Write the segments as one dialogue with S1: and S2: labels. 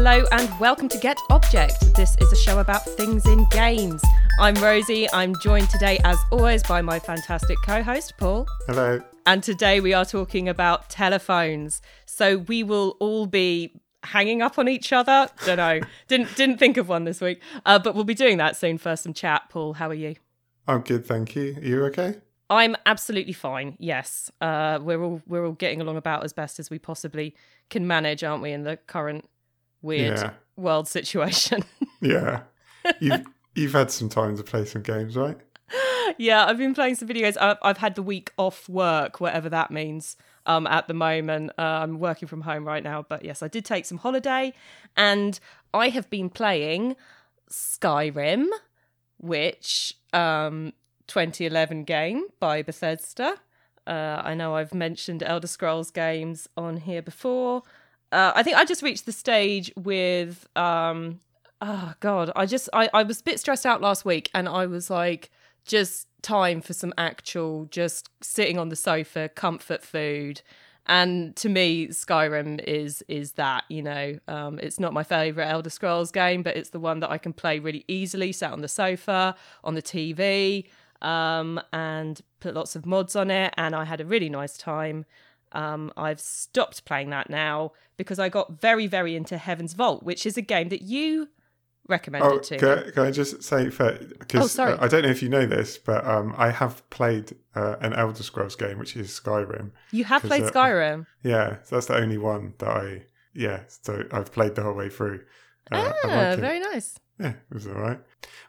S1: Hello and welcome to Get Object. This is a show about things in games. I'm Rosie. I'm joined today, as always, by my fantastic co host, Paul.
S2: Hello.
S1: And today we are talking about telephones. So we will all be hanging up on each other. Don't know. didn't didn't think of one this week. Uh, but we'll be doing that soon. First, some chat. Paul, how are you?
S2: I'm good, thank you. Are you okay?
S1: I'm absolutely fine. Yes, uh, we're all we're all getting along about as best as we possibly can manage, aren't we? In the current weird
S2: Yeah.
S1: world situation.
S2: Yeah. You've you've had some time to play some games, right?
S1: yeah, I've been playing some videos. I've, I've had the week off work, whatever that means. Um, at the moment, uh, I'm working from home right now, but yes, I did take some holiday, and I have been playing Skyrim, which um 2011 game by Bethesda. Uh, I know I've mentioned Elder Scrolls games on here before. Uh, I think I just reached the stage with um, oh god, I just I, I was a bit stressed out last week, and I was like, just time for some actual, just sitting on the sofa, comfort food. And to me, Skyrim is is that you know, um, it's not my favorite Elder Scrolls game, but it's the one that I can play really easily, sat on the sofa, on the TV, um, and put lots of mods on it. And I had a really nice time. Um, I've stopped playing that now because I got very, very into Heaven's Vault, which is a game that you recommended
S2: Oh,
S1: to
S2: can, I- can I just say because
S1: Oh, sorry.
S2: I don't know if you know this, but um, I have played uh, an Elder Scrolls game, which is Skyrim.
S1: You have played
S2: uh,
S1: Skyrim.
S2: Yeah, so that's the only one that I yeah. So I've played the whole way through. Uh,
S1: ah,
S2: like
S1: very nice.
S2: Yeah, it was all right.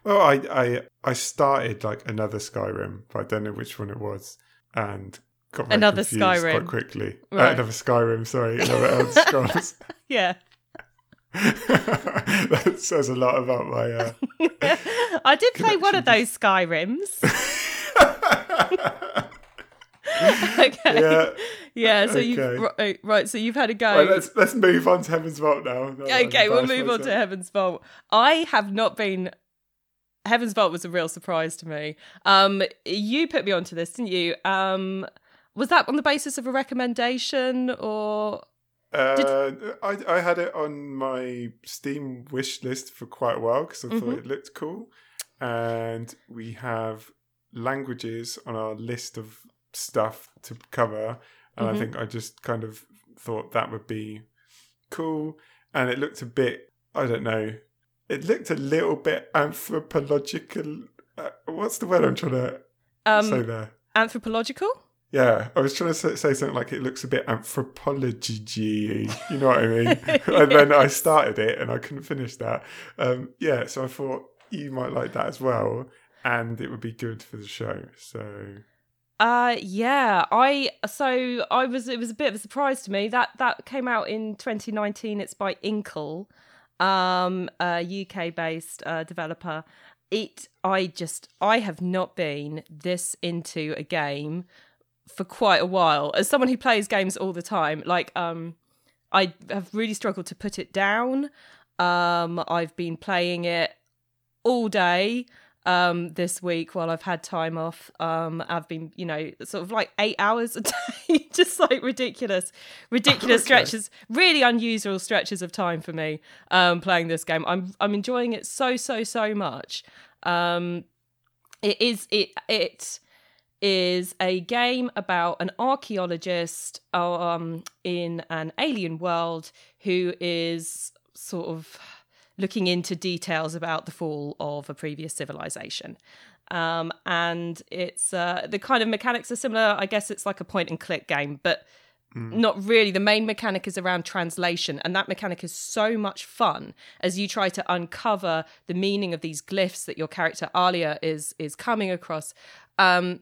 S2: Well, I, I I started like another Skyrim, but I don't know which one it was, and got
S1: Another Skyrim.
S2: quite quickly. Uh, another Skyrim, sorry, another Elder Scrolls.
S1: Yeah.
S2: that says a lot about my. Uh...
S1: I did play one of those Skyrims. okay.
S2: yeah.
S1: Yeah, so you've
S2: Okay.
S1: right, right, so you've had a go.
S2: Right, let's let's move on to Heaven's Vault now. No,
S1: okay, we'll move on to. Heaven's Vault. I have not been. Heaven's Vault was a real surprise to me. Um, you put me onto this, didn't you? Um, was that on the basis of a recommendation or?
S2: Uh, I I had it on my Steam wish list for quite a while because I thought
S1: Mhm.
S2: it looked cool, and we have languages on our list of stuff to cover, and
S1: Mhm.
S2: I think I just kind of thought that would be cool, and it looked a bit I don't know, it looked a little bit anthropological. Uh, what's the word I'm trying to say
S1: Um,
S2: there?
S1: anthropological.
S2: Yeah, I was trying to say, say something like it looks a bit anthropology You know what I mean? and then I started it and I couldn't finish that. Um, yeah, so I thought you might like that as well, and it would be good for the show. So
S1: Uh yeah, I so I was it was a bit of a surprise to me that that came out in 2019. It's by Inkle, um, a UK based uh, developer. It I just I have not been this into a game for quite a while. As someone who plays games all the time, like um, I have really struggled to put it down. Um, I've been playing it all day um this week while I've had time off. Um I've been, you know, sort of like 8 hours a day, just like ridiculous ridiculous
S2: Okay.
S1: stretches, really unusual stretches of time for me um playing this game. I'm I'm enjoying it so so so much. Um it is it it is a game about an archaeologist um in an alien world who is sort of looking into details about the fall of a previous civilization. Um, and it's uh, the kind of mechanics are similar. I guess it's like a point and click game, but not really. The main mechanic is around translation, and that mechanic is so much fun as you try to uncover the meaning of these glyphs that your character Alia is is coming across. Um,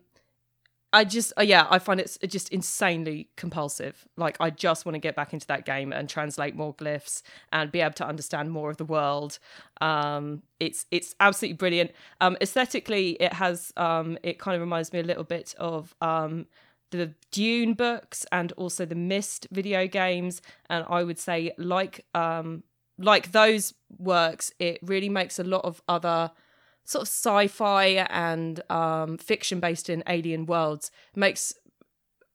S1: I just, uh, yeah, I find it's just insanely compulsive. Like, I just want to get back into that game and translate more glyphs and be able to understand more of the world. Um, it's it's absolutely brilliant. Um, aesthetically, it has, um, it kind of reminds me a little bit of um, the Dune books and also the Myst video games. And I would say, like, um, like those works, it really makes a lot of other sort of sci-fi and um, fiction based in alien worlds makes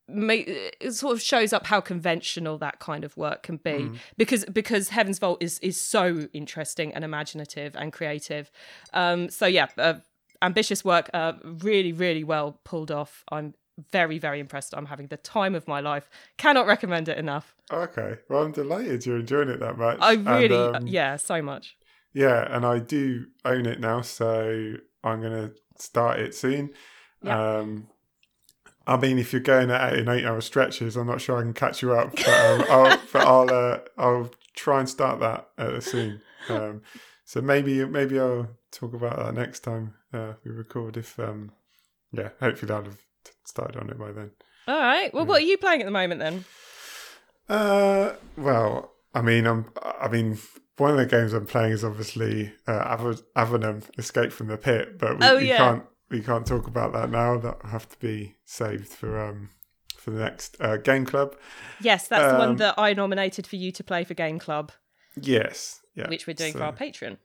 S1: make it sort of shows up how conventional that kind of work can be because because Heaven's Vault is is so interesting and imaginative and creative. Um, so yeah, uh, ambitious work, uh, really really well pulled off. I'm very very impressed. I'm having the time of my life. Cannot recommend it enough.
S2: Okay, well, I'm delighted you're enjoying it that much.
S1: I
S2: And,
S1: really
S2: um,
S1: yeah so much.
S2: Yeah, and I do own it now, so I'm gonna start it soon.
S1: Yeah.
S2: Um, I mean, if you're going at it in eight-hour stretches, I'm not sure I can catch you up, but, um, I'll, but I'll uh, I'll try and start that uh, soon. Um, so maybe maybe I'll talk about that next time uh, we record. If um, yeah, hopefully I'll have started on it by then.
S1: All right. Well, what are you playing at the moment then?
S2: Uh, well, I mean, I'm. I mean, one of the games I'm playing is obviously uh, Av- Avernum Escape from the Pit, but we,
S1: Oh,
S2: we
S1: yeah.
S2: can't we can't talk about that now. That will have to be saved for um for the next uh, game club.
S1: Yes, that's the one
S2: Um,
S1: that I nominated for you to play for Game Club,
S2: Yes, yeah,
S1: which we're doing
S2: so-
S1: for our patron.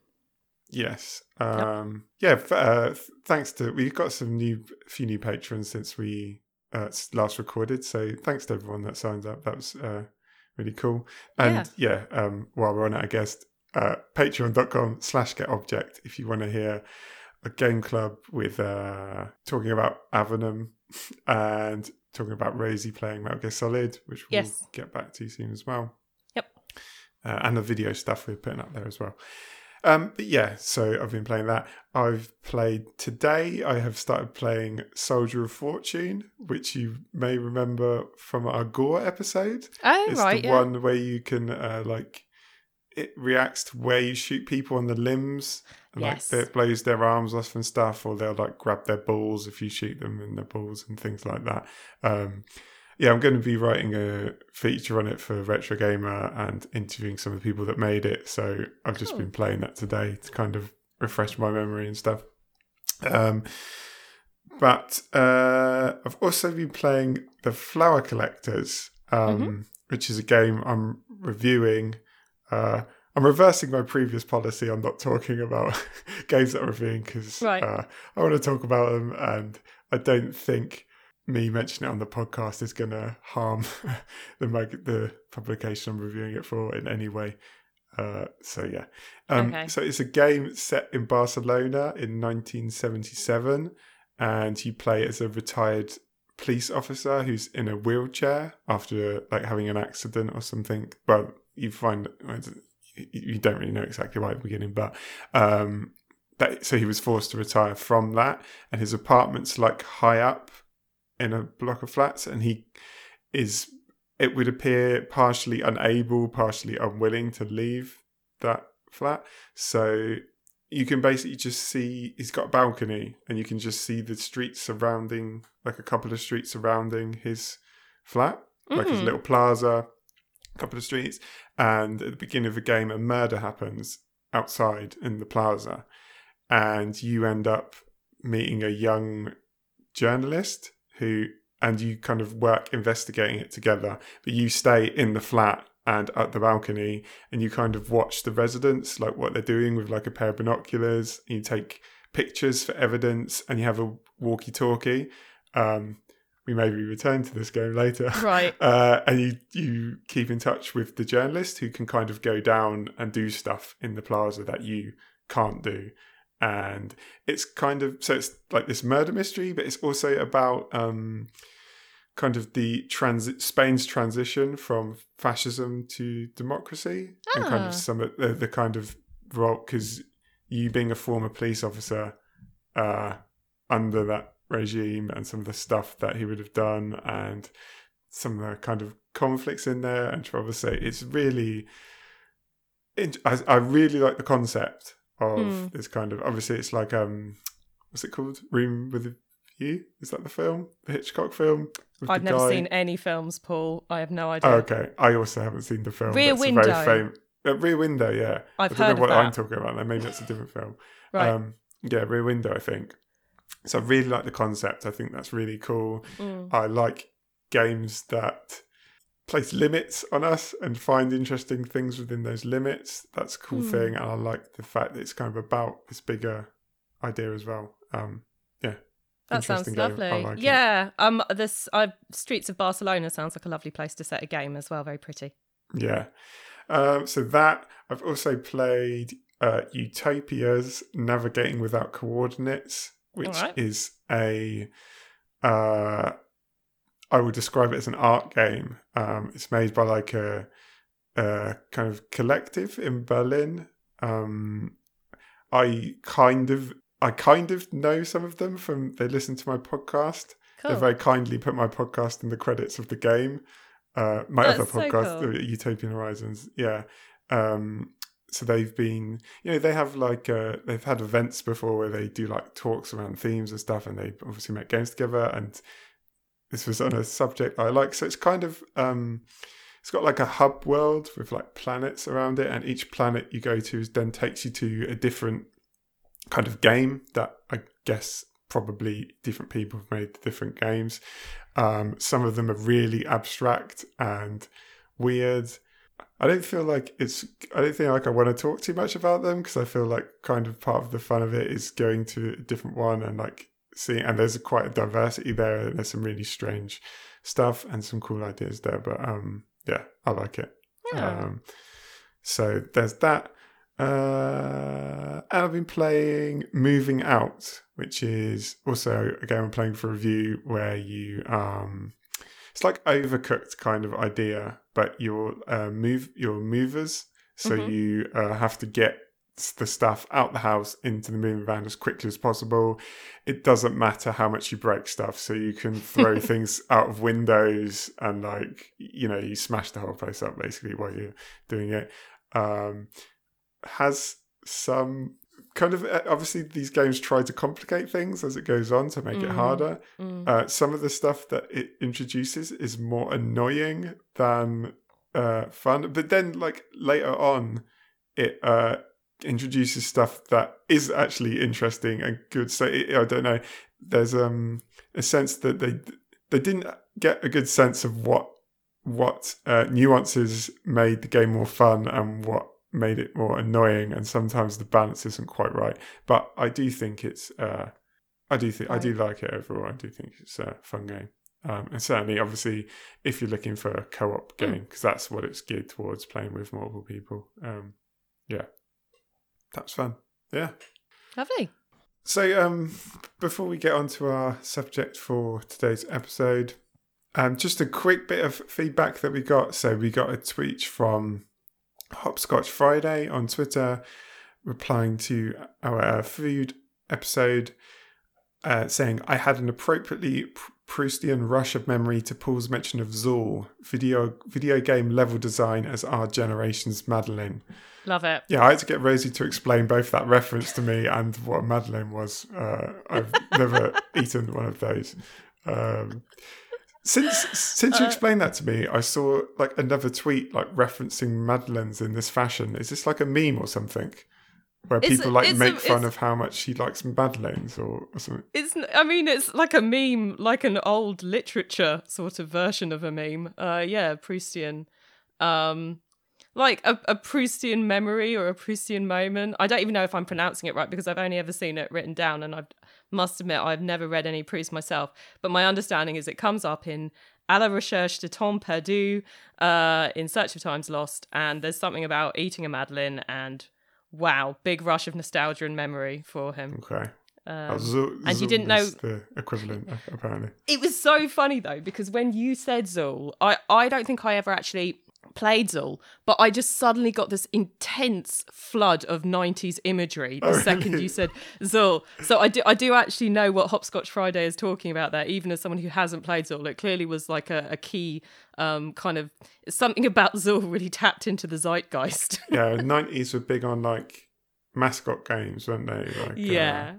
S2: Yes. Um, Yeah. f- Uh, thanks to we've got some new few new patrons since we uh, last recorded. So thanks to everyone that signed up. That was uh, really cool. And yeah, um, while we're on it, I guess uh, patreon.com slash get object if you want to hear a game club with uh, talking about Avernum and talking about Rosie playing Metal Gear Solid, which we'll
S1: Yes.
S2: get back to soon as well
S1: Yep.
S2: uh, and the video stuff we're putting up there as well. Um, but yeah, so I've been playing that. I've played today. I have started playing Soldier of Fortune, which you may remember from our Gore episode.
S1: Oh,
S2: it's
S1: right.
S2: the
S1: Yeah.
S2: one where you can uh, like it reacts to where you shoot people on the limbs, and
S1: Yes.
S2: like it blows their arms off and stuff, or they'll like grab their balls if you shoot them in their balls and things like that. Um, yeah, I'm going to be writing a feature on it for Retro Gamer and interviewing some of the people that made it. So I've just
S1: Cool.
S2: been playing that today to kind of refresh my memory and stuff. Um, but uh, I've also been playing the Flower Collectors, um, which is a game I'm reviewing. Uh, I'm reversing my previous policy on not talking about games that I'm reviewing because
S1: Right.
S2: uh, I want to talk about them, and I don't think me mentioning it on the podcast is going to harm the mag- the publication I'm reviewing it for in any way. Uh, so yeah, um,
S1: Okay.
S2: so it's a game set in Barcelona in 1977, and you play as a retired police officer who's in a wheelchair after like having an accident or something. Well, you find you- you don't really know exactly why at the beginning, but um, that so he was forced to retire from that, and his apartment's like high up in a block of flats, and he is. It would appear partially unable, partially unwilling to leave that flat. So you can basically just see he's got a balcony, and you can just see the streets surrounding, like a couple of streets surrounding his flat, like his
S1: Mhm.
S2: little plaza, a couple of streets. And at the beginning of the game, a murder happens outside in the plaza, and you end up meeting a young journalist who and you kind of work investigating it together but you stay in the flat and at the balcony and you kind of watch the residents like what they're doing with like a pair of binoculars. And you take pictures for evidence and you have a walkie talkie um we maybe return to this game later.
S1: Right.
S2: uh, and you you keep in touch with the journalist who can kind of go down and do stuff in the plaza that you can't do and it's kind of so it's like this murder mystery but it's also about um kind of the transit spain's transition from fascism to democracy and kind
S1: Ah.
S2: of some of the, the kind of role because you being a former police officer uh under that regime and some of the stuff that he would have done and some of the kind of conflicts in there and obviously it's really I, I really like the concept of
S1: Hmm.
S2: this kind of obviously it's like um what's it called room with a view is that the film the hitchcock film
S1: I've never
S2: guy?
S1: seen any films, Paul. I have no idea.
S2: oh, okay i also haven't seen the film
S1: Rear Window.
S2: very fam- uh, rear window yeah
S1: I've
S2: I don't
S1: heard
S2: know what I'm talking about. Then maybe that's a different film.
S1: Right.
S2: Um, yeah, Rear Window. I think. So I really like the concept. I think that's really cool.
S1: Mm.
S2: I like games that place limits on us and find interesting things within those limits. That's a cool
S1: Hmm.
S2: thing, and I like the fact that it's kind of about this bigger idea as well. Um, yeah,
S1: That sounds lovely.
S2: Like it.
S1: yeah. Um. This uh, Streets of Barcelona sounds like a lovely place to set a game as well. Very pretty.
S2: Yeah. Um, so that I've also played uh, Utopia's Navigating Without Coordinates, which
S1: Alright.
S2: is a uh, I would describe it as an art game. Um, it's made by like a, a kind of collective in Berlin. Um, I kind of I kind of know some of them from they listen to my podcast.
S1: Cool.
S2: They very kindly put my podcast in the credits of the game. Uh, my
S1: That's
S2: other
S1: so
S2: podcast,
S1: cool.
S2: Utopian Horizons. Yeah. Um, so they've been, you know, they have like, uh, they've had events before where they do like talks around themes and stuff, and they obviously make games together. And this was on a subject I like. So it's kind of, um, it's got like a hub world with like planets around it, and each planet you go to is then takes you to a different kind of game that I guess probably different people have made different games. Um, some of them are really abstract and weird. I don't feel like it's. I don't feel like I want to talk too much about them because I feel like kind of part of the fun of it is going to a different one and like seeing. And there's quite a diversity there. There's some really strange stuff and some cool ideas there. But um, yeah, I like it.
S1: Yeah.
S2: Um, so there's that. Uh, and I've been playing Moving Out, which is also a game I'm playing for review where you um, it's like overcooked kind of idea, but you're uh, move you're movers, so
S1: Mhm.
S2: you uh, have to get the stuff out the house into the moving van as quickly as possible. It doesn't matter how much you break stuff, so you can throw things out of windows and like you know you smash the whole place up basically while you're doing it. Um, has some kind of uh, obviously these games try to complicate things as it goes on to make it
S1: Mm.
S2: harder.
S1: Mm.
S2: Uh, some of the stuff that it introduces is more annoying than uh, fun, but then like later on, it uh, introduces stuff that is actually interesting and good. So it, I don't know. There's um a sense that they they didn't get a good sense of what what uh, nuances made the game more fun and what made it more annoying and sometimes the balance isn't quite right but i do think it's uh i do think i do like it overall i do think it's a fun game um and certainly obviously if you're looking for a co-op
S1: Mm.
S2: game because that's what it's geared towards playing with multiple people um yeah that's fun yeah
S1: Lovely.
S2: so, um, before we get on to our subject for today's episode, um, just a quick bit of feedback that we got. So, we got a tweet from Hopscotch Friday on Twitter replying to our uh, food episode, uh, saying, I had an appropriately Pr- Proustian rush of memory to Paul's mention of Zool, video, video game level design as our generation's Madeleine.
S1: Love it.
S2: Yeah, I had to get Rosie to explain both that reference to me and what a Madeleine was. Uh, I've never eaten one of those. Um, since since you
S1: Uh,
S2: explained that to me, I saw like another tweet like referencing Madeleines in this fashion. Is this like a meme or something? Where
S1: It's-
S2: people like
S1: it's a-
S2: make fun of how much she likes Madeleines or, or something.
S1: It's. I mean, it's like a meme, like an old literature sort of version of a meme. Uh, yeah, Proustian. Um, like a, a Proustian memory or a Proustian moment. I don't even know if I'm pronouncing it right because I've only ever seen it written down, and I must admit I've never read any Proust myself. But my understanding is it comes up in À la recherche de temps perdu, uh, in Search of Times Lost, and there's something about eating a madeleine and. Wow, big rush of nostalgia and memory for him.
S2: Okay,
S1: Um,
S2: Oh, Zool-
S1: and you didn't know-
S2: the equivalent apparently.
S1: it was so funny though because when you said Zool, I I don't think I ever actually played Zool, but I just suddenly got this intense flood of 90s imagery the
S2: Oh,
S1: second
S2: really?
S1: you said Zool. So I do I do actually know what Hopscotch Friday is talking about there, even as someone who hasn't played Zool. It clearly was like a, a key um kind of something about Zool really tapped into the zeitgeist.
S2: Yeah, nineties were big on like mascot games, weren't they? Like, uh,
S1: yeah.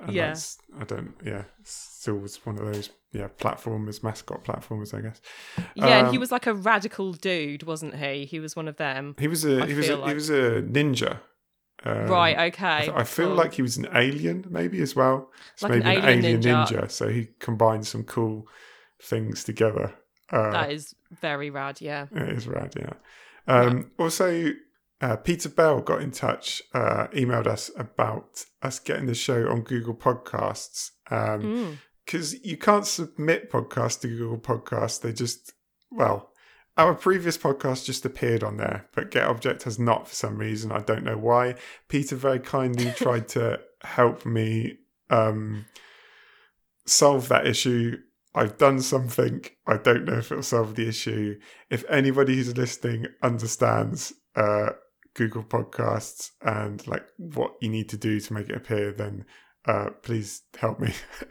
S2: And
S1: Yeah.
S2: I don't. Yeah, Zool was one of those. Yeah, platformers, mascot platformers. I guess.
S1: Yeah, and he
S2: Um,
S1: was like a radical dude, wasn't he? He was one of them.
S2: He was a.
S1: I
S2: He was. A,
S1: feel
S2: He was a ninja. Um,
S1: right,
S2: I,
S1: okay.
S2: th- I feel
S1: cool.
S2: like he was an alien, maybe as well. So
S1: Like an
S2: maybe
S1: alien ninja.
S2: So he combined some cool things together. Uh,
S1: that is very rad, yeah.
S2: It is rad, yeah. Um, Also, uh, Peter Bell got in touch, uh, emailed us about us getting the show on Google Podcasts. Um,
S1: Mm.
S2: because you can't submit podcasts to Google Podcasts. They just, well, our previous podcast just appeared on there, but Get Object has not for some reason. I don't know why. Peter very kindly tried to help me um, solve that issue. I've done something. I don't know if it'll solve the issue. If anybody who's listening understands uh, Google Podcasts and like what you need to do to make it appear, then uh, please help me.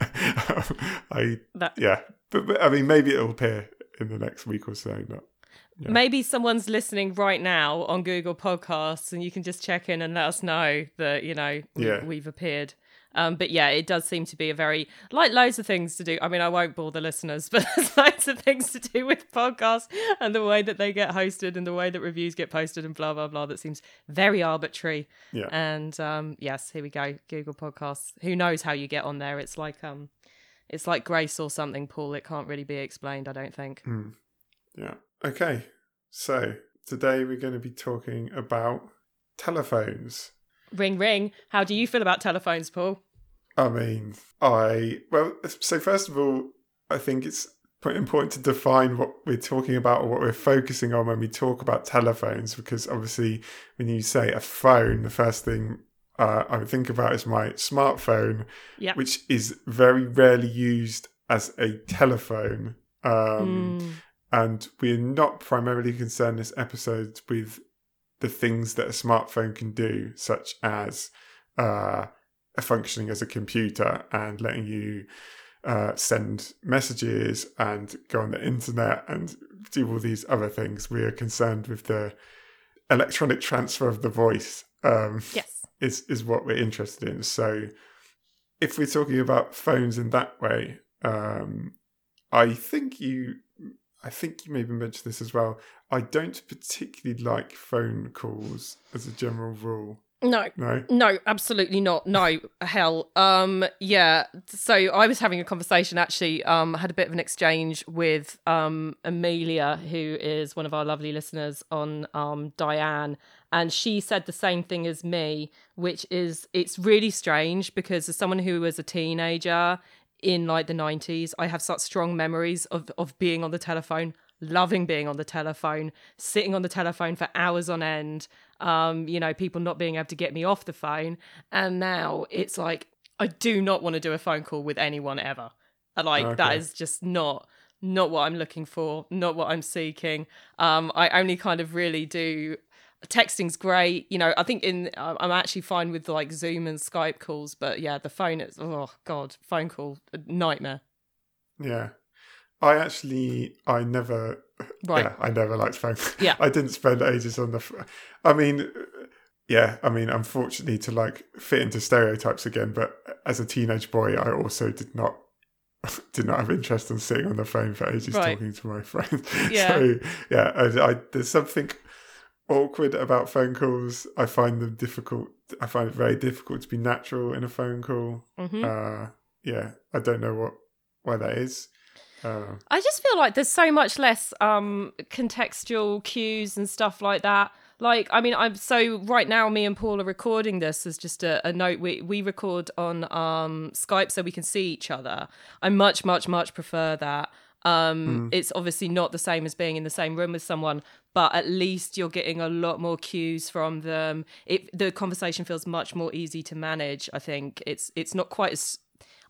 S2: I
S1: That-
S2: yeah, but, but I mean maybe it'll appear in the next week or so. But Yeah.
S1: Maybe someone's listening right now on Google Podcasts, and you can just check in and let us know that you know we,
S2: Yeah.
S1: we've appeared. Um, but yeah, it does seem to be a very like loads of things to do. I mean, I won't bore the listeners, but there's loads of things to do with podcasts and the way that they get hosted and the way that reviews get posted and blah blah blah. That seems very arbitrary.
S2: yeah,
S1: And um, yes, here we go. Google Podcasts. Who knows how you get on there? It's like um, it's like Grace or something, Paul. It can't really be explained. I don't think.
S2: Mm. yeah. Okay, so today we're going to be talking about telephones.
S1: Ring ring. How do you feel about telephones, Paul?
S2: I mean, I well. So first of all, I think it's important to define what we're talking about or what we're focusing on when we talk about telephones, because obviously, when you say a phone, the first thing uh, I would think about is my smartphone,
S1: Yeah.
S2: which is very rarely used as a telephone. Um,
S1: Mm.
S2: and we're not primarily concerned this episode with the things that a smartphone can do, such as uh, functioning as a computer and letting you uh, send messages and go on the internet and do all these other things. We are concerned with the electronic transfer of the voice. Um,
S1: Yes.
S2: is is what we're interested in. So if we're talking about phones in that way, um, I think you I think you maybe mentioned this as well. I don't particularly like phone calls as a general rule.
S1: No.
S2: No.
S1: No, absolutely not. No, hell. Um, yeah. So I was having a conversation actually. Um, had a bit of an exchange with um Amelia, who is one of our lovely listeners on um Diane, and she said the same thing as me, which is it's really strange because as someone who was a teenager in like the nineties, I have such strong memories of of being on the telephone, loving being on the telephone, sitting on the telephone for hours on end um, you know, people not being able to get me off the phone. And now it's like, I do not want to do a phone call with anyone ever. Like, that
S2: Okay.
S1: is just not not what I'm looking for, not what I'm seeking. Um, I only kind of really do texting's great. You know, I think in I'm actually fine with like Zoom and Skype calls, but yeah, the phone is oh god, phone call nightmare.
S2: Yeah. I actually I never
S1: Right.
S2: yeah, I never liked phone.
S1: Yeah.
S2: I didn't spend ages on the I mean yeah, I mean unfortunately to like fit into stereotypes again, but as a teenage boy I also did not did not have interest in sitting on the phone for ages
S1: Right.
S2: talking to my friends.
S1: Yeah.
S2: So yeah, I, I, there's something awkward about phone calls. I find them difficult. I find it very difficult to be natural in a phone call.
S1: hmm
S2: Uh, yeah, I don't know what why that is. Uh,
S1: I just feel like there's so much less um contextual cues and stuff like that. Like, I mean, I'm so right now. Me and Paul are recording this as just a, a note. We we record on um Skype so we can see each other. I much much much prefer that. Um, it's obviously not the same as being in the same room with someone, but at least you're getting a lot more cues from them. It the conversation feels much more easy to manage. I think it's it's not quite as.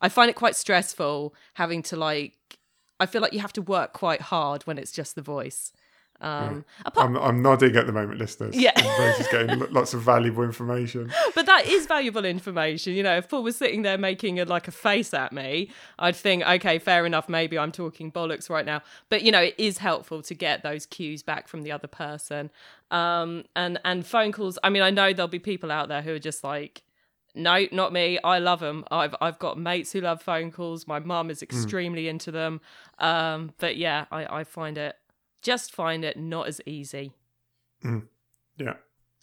S1: I find it quite stressful having to like I feel like you have to work quite hard when it's just the voice. Um, apart,
S2: I'm I'm nodding at the moment, listeners.
S1: Yeah.
S2: Rosie's getting lots of valuable information.
S1: but that is valuable information. You know, if Paul was sitting there making a, like a face at me, I'd think, okay, fair enough. Maybe I'm talking bollocks right now. But you know, it is helpful to get those cues back from the other person. Um, and and phone calls. I mean, I know there'll be people out there who are just like. No, not me. I love them. I've I've got mates who love phone calls. My mum is extremely into them. Um, but yeah, I, I find it just find it not as easy.
S2: Yeah.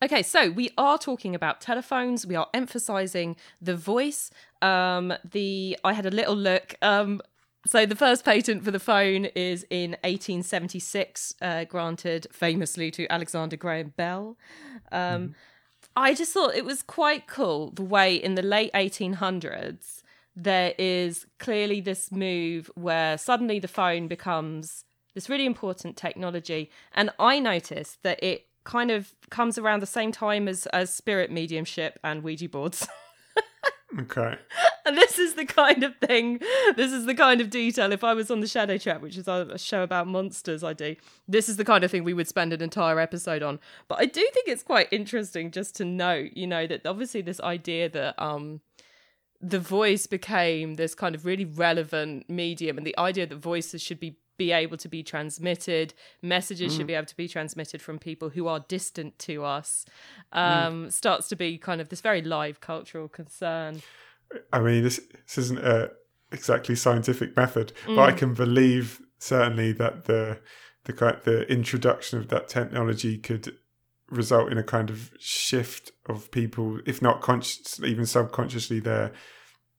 S1: Okay, so we are talking about telephones. We are emphasizing the voice. Um, the I had a little look. Um, so the first patent for the phone is in 1876, uh, granted famously to Alexander Graham Bell. Um, I just thought it was quite cool the way in the late 1800s there is clearly this move where suddenly the phone becomes this really important technology. And I noticed that it kind of comes around the same time as, as spirit mediumship and Ouija boards.
S2: Okay.
S1: and this is the kind of thing, this is the kind of detail. If I was on the Shadow Chat, which is a show about monsters, I do, this is the kind of thing we would spend an entire episode on. But I do think it's quite interesting just to note, you know, that obviously this idea that um the voice became this kind of really relevant medium and the idea that voices should be be able to be transmitted messages mm. should be able to be transmitted from people who are distant to us um, mm. starts to be kind of this very live cultural concern
S2: i mean this, this isn't a exactly scientific method mm. but i mm. can believe certainly that the the the introduction of that technology could result in a kind of shift of people if not conscious even subconsciously their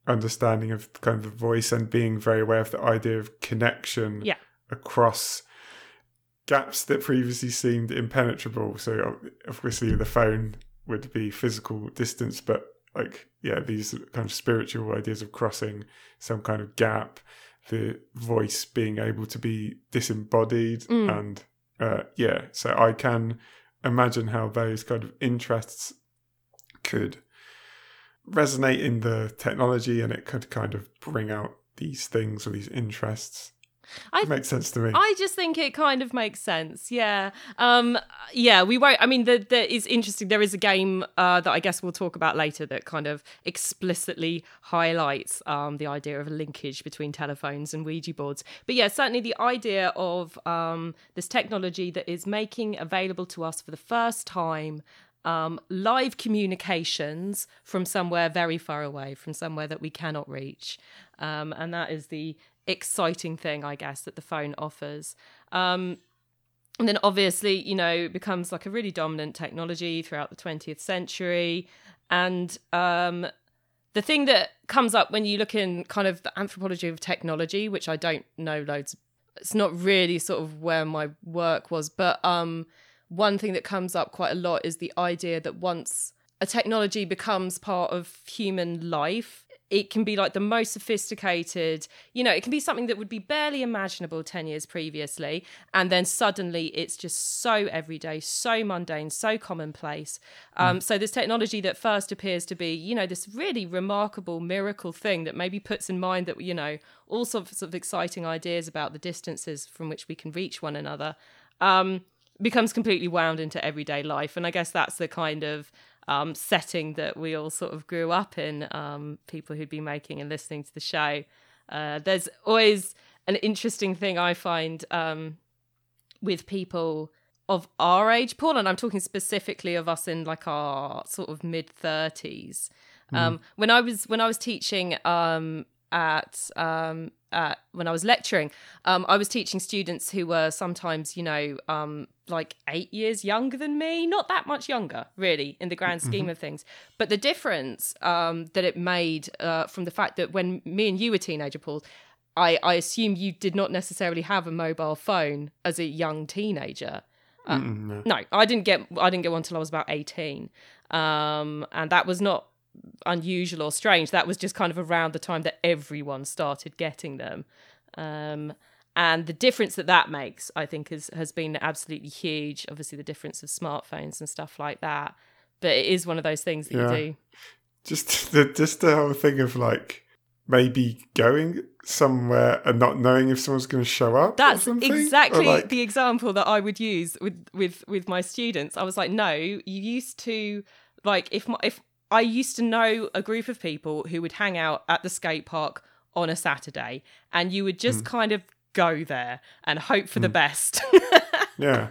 S2: understanding of kind of the voice and being very aware of the idea of connection
S1: yeah
S2: across gaps that previously seemed impenetrable. So obviously the phone would be physical distance, but like yeah, these kind of spiritual ideas of crossing some kind of gap, the voice being able to be disembodied, mm. and uh, yeah, so I can imagine how those kind of interests could resonate in the technology, and it could kind of bring out these things or these interests I, it makes sense to me.
S1: I just think it kind of makes sense. Yeah. Um, yeah, we won't. I mean, there, there is interesting. There is a game uh, that I guess we'll talk about later that kind of explicitly highlights um, the idea of a linkage between telephones and Ouija boards. But yeah, certainly the idea of um, this technology that is making available to us for the first time um, live communications from somewhere very far away, from somewhere that we cannot reach. Um, and that is the exciting thing, I guess, that the phone offers. Um, and then obviously, you know, becomes like a really dominant technology throughout the 20th century. And um, the thing that comes up when you look in kind of the anthropology of technology, which I don't know loads, it's not really sort of where my work was, but um, one thing that comes up quite a lot is the idea that once a technology becomes part of human life, it can be like the most sophisticated, you know, it can be something that would be barely imaginable 10 years previously. And then suddenly it's just so everyday, so mundane, so commonplace. Um, mm. So, this technology that first appears to be, you know, this really remarkable miracle thing that maybe puts in mind that, you know, all sorts of exciting ideas about the distances from which we can reach one another. Um, becomes completely wound into everyday life and i guess that's the kind of um, setting that we all sort of grew up in, um, people who'd be making and listening to the show. Uh, there's always an interesting thing I find um, with people of our age, Paul, and I'm talking specifically of us in like our sort of mid 30s. Mm. Um, when I was when I was teaching um, at um, uh, when I was lecturing, um, I was teaching students who were sometimes, you know, um, like eight years younger than me, not that much younger, really, in the grand scheme mm-hmm. of things. But the difference um, that it made uh, from the fact that when me and you were teenager, Paul, I, I assume you did not necessarily have a mobile phone as a young teenager. Uh, no. no. I didn't get I didn't get one until I was about eighteen, um, and that was not unusual or strange. That was just kind of around the time that everyone started getting them. Um, and the difference that that makes, I think, has, has been absolutely huge. Obviously, the difference of smartphones and stuff like that. But it is one of those things that yeah. you do.
S2: Just the, just the whole thing of like maybe going somewhere and not knowing if someone's going to show up.
S1: That's exactly like... the example that I would use with with with my students. I was like, no, you used to like if my, if I used to know a group of people who would hang out at the skate park on a Saturday, and you would just mm. kind of go there and hope for mm. the best.
S2: yeah.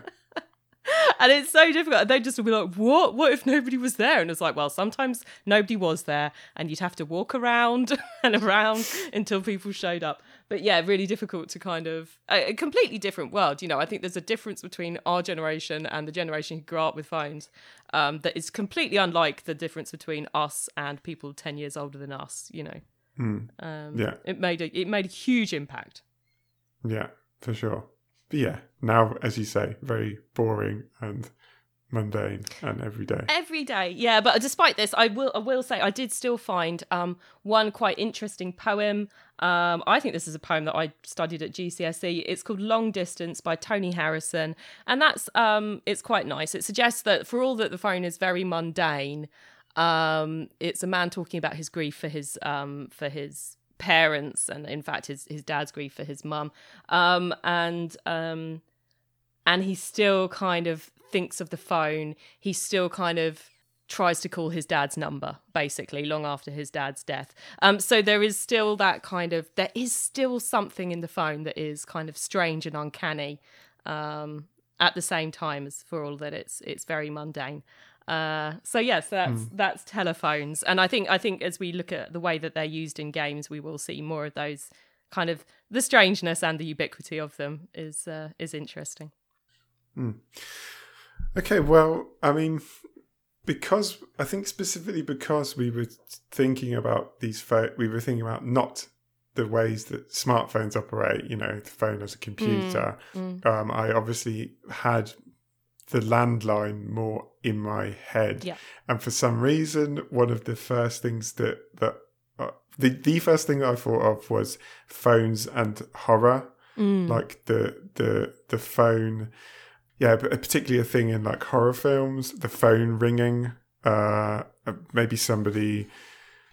S1: And it's so difficult. They just would be like, "What? What if nobody was there?" And it's like, well, sometimes nobody was there, and you'd have to walk around and around until people showed up. But yeah, really difficult to kind of a, a completely different world. You know, I think there's a difference between our generation and the generation who grew up with phones um, that is completely unlike the difference between us and people ten years older than us. You know,
S2: mm. um, yeah,
S1: it made a it made a huge impact.
S2: Yeah, for sure. But yeah, now as you say, very boring and mundane and everyday.
S1: Every day, yeah. But despite this, I will I will say I did still find um, one quite interesting poem. Um, I think this is a poem that I studied at GCSE. It's called "Long Distance" by Tony Harrison, and that's um, it's quite nice. It suggests that for all that the phone is very mundane, um, it's a man talking about his grief for his um, for his parents, and in fact his his dad's grief for his mum, um, and um, and he still kind of thinks of the phone. He still kind of tries to call his dad's number basically long after his dad's death um so there is still that kind of there is still something in the phone that is kind of strange and uncanny um at the same time as for all that it's it's very mundane uh, so yes, that's mm. that's telephones, and I think I think as we look at the way that they're used in games, we will see more of those kind of the strangeness and the ubiquity of them is uh, is interesting.
S2: Mm. Okay, well, I mean, because I think specifically because we were thinking about these, pho- we were thinking about not the ways that smartphones operate. You know, the phone as a computer. Mm. Um, I obviously had the landline more in my head.
S1: Yeah.
S2: And for some reason, one of the first things that that uh, the the first thing that I thought of was phones and horror,
S1: mm.
S2: like the the the phone. Yeah, but particularly a thing in like horror films, the phone ringing. Uh, maybe somebody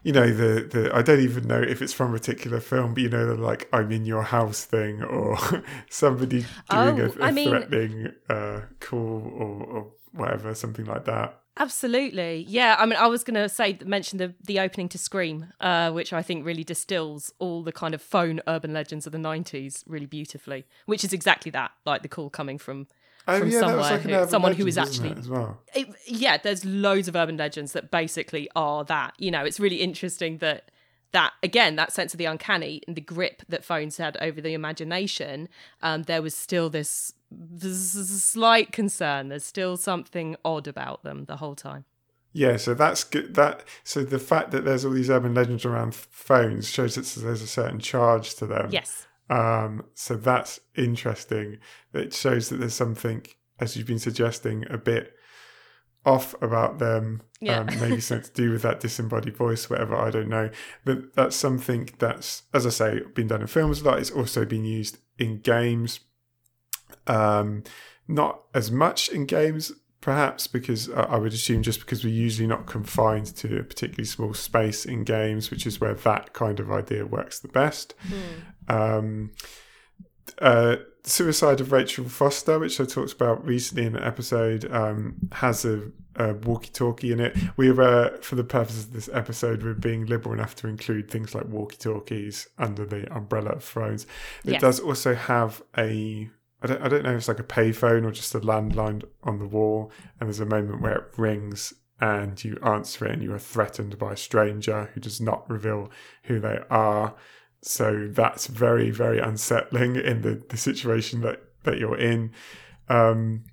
S2: you know the the I don't even know if it's from a particular film, but you know the like I'm in your house thing, or somebody doing oh, a, a threatening uh, call or, or whatever, something like that.
S1: Absolutely, yeah. I mean, I was going to say mention the the opening to Scream, uh, which I think really distills all the kind of phone urban legends of the '90s really beautifully. Which is exactly that, like the call coming from
S2: Oh,
S1: from
S2: yeah,
S1: somewhere
S2: like
S1: who, someone who is actually
S2: as well.
S1: It, yeah, there's loads of urban legends that basically are that. You know, it's really interesting that that again that sense of the uncanny and the grip that phones had over the imagination. Um, there was still this, this slight concern. There's still something odd about them the whole time.
S2: Yeah, so that's good. That so the fact that there's all these urban legends around phones shows that there's a certain charge to them.
S1: Yes.
S2: Um, so that's interesting. It shows that there's something, as you've been suggesting, a bit off about them.
S1: Yeah.
S2: Um, maybe something to do with that disembodied voice, whatever. I don't know. But that's something that's, as I say, been done in films a lot. It's also been used in games. Um, not as much in games, perhaps because I would assume just because we're usually not confined to a particularly small space in games, which is where that kind of idea works the best.
S1: Mm.
S2: Um, uh, Suicide of Rachel Foster, which I talked about recently in an episode, um, has a, a walkie-talkie in it. We were, for the purposes of this episode, we're being liberal enough to include things like walkie-talkies under the umbrella of phones. It
S1: yes.
S2: does also have a I don't, I don't know if it's like a payphone or just a landline on the wall, and there's a moment where it rings and you answer it and you are threatened by a stranger who does not reveal who they are. So that's very, very unsettling in the, the situation that, that you're in. Um,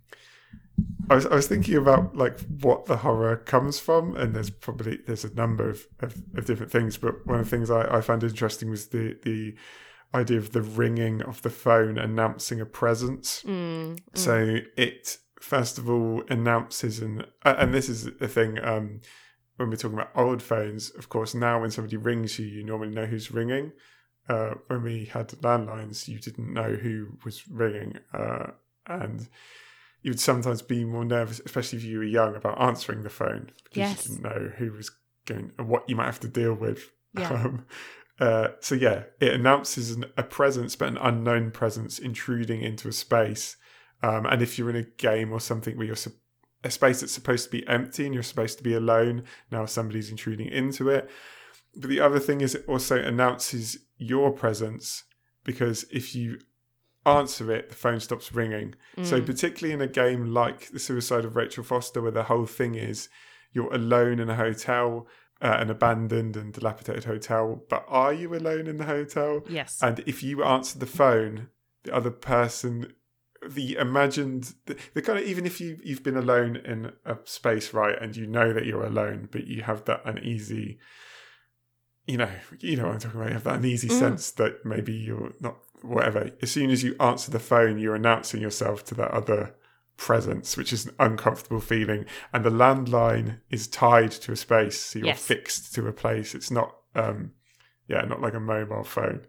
S2: I was I was thinking about like what the horror comes from, and there's probably there's a number of, of, of different things, but one of the things I, I found interesting was the the idea of the ringing of the phone announcing a presence.
S1: Mm, mm.
S2: So it first of all announces and and this is a thing um, when we're talking about old phones. Of course, now when somebody rings you, you normally know who's ringing. Uh, when we had landlines, you didn't know who was ringing, uh, and you would sometimes be more nervous, especially if you were young, about answering the phone because
S1: yes.
S2: you didn't know who was going and what you might have to deal with.
S1: Yeah.
S2: Um, uh, so yeah, it announces an, a presence, but an unknown presence intruding into a space. Um, and if you're in a game or something where you're su- a space that's supposed to be empty and you're supposed to be alone, now somebody's intruding into it. But the other thing is, it also announces your presence because if you answer it, the phone stops ringing. Mm. So, particularly in a game like The Suicide of Rachel Foster, where the whole thing is you're alone in a hotel uh, an abandoned and dilapidated hotel, but are you alone in the hotel?
S1: Yes.
S2: And if you answer the phone, the other person, the imagined, the, the kind of even if you you've been alone in a space, right, and you know that you're alone, but you have that uneasy, you know, you know what I'm talking about. You have that uneasy mm. sense that maybe you're not whatever. As soon as you answer the phone, you're announcing yourself to that other presence, which is an uncomfortable feeling. And the landline is tied to a space, so you're
S1: Yes.
S2: fixed to a place. It's not, um, yeah, not like a mobile phone.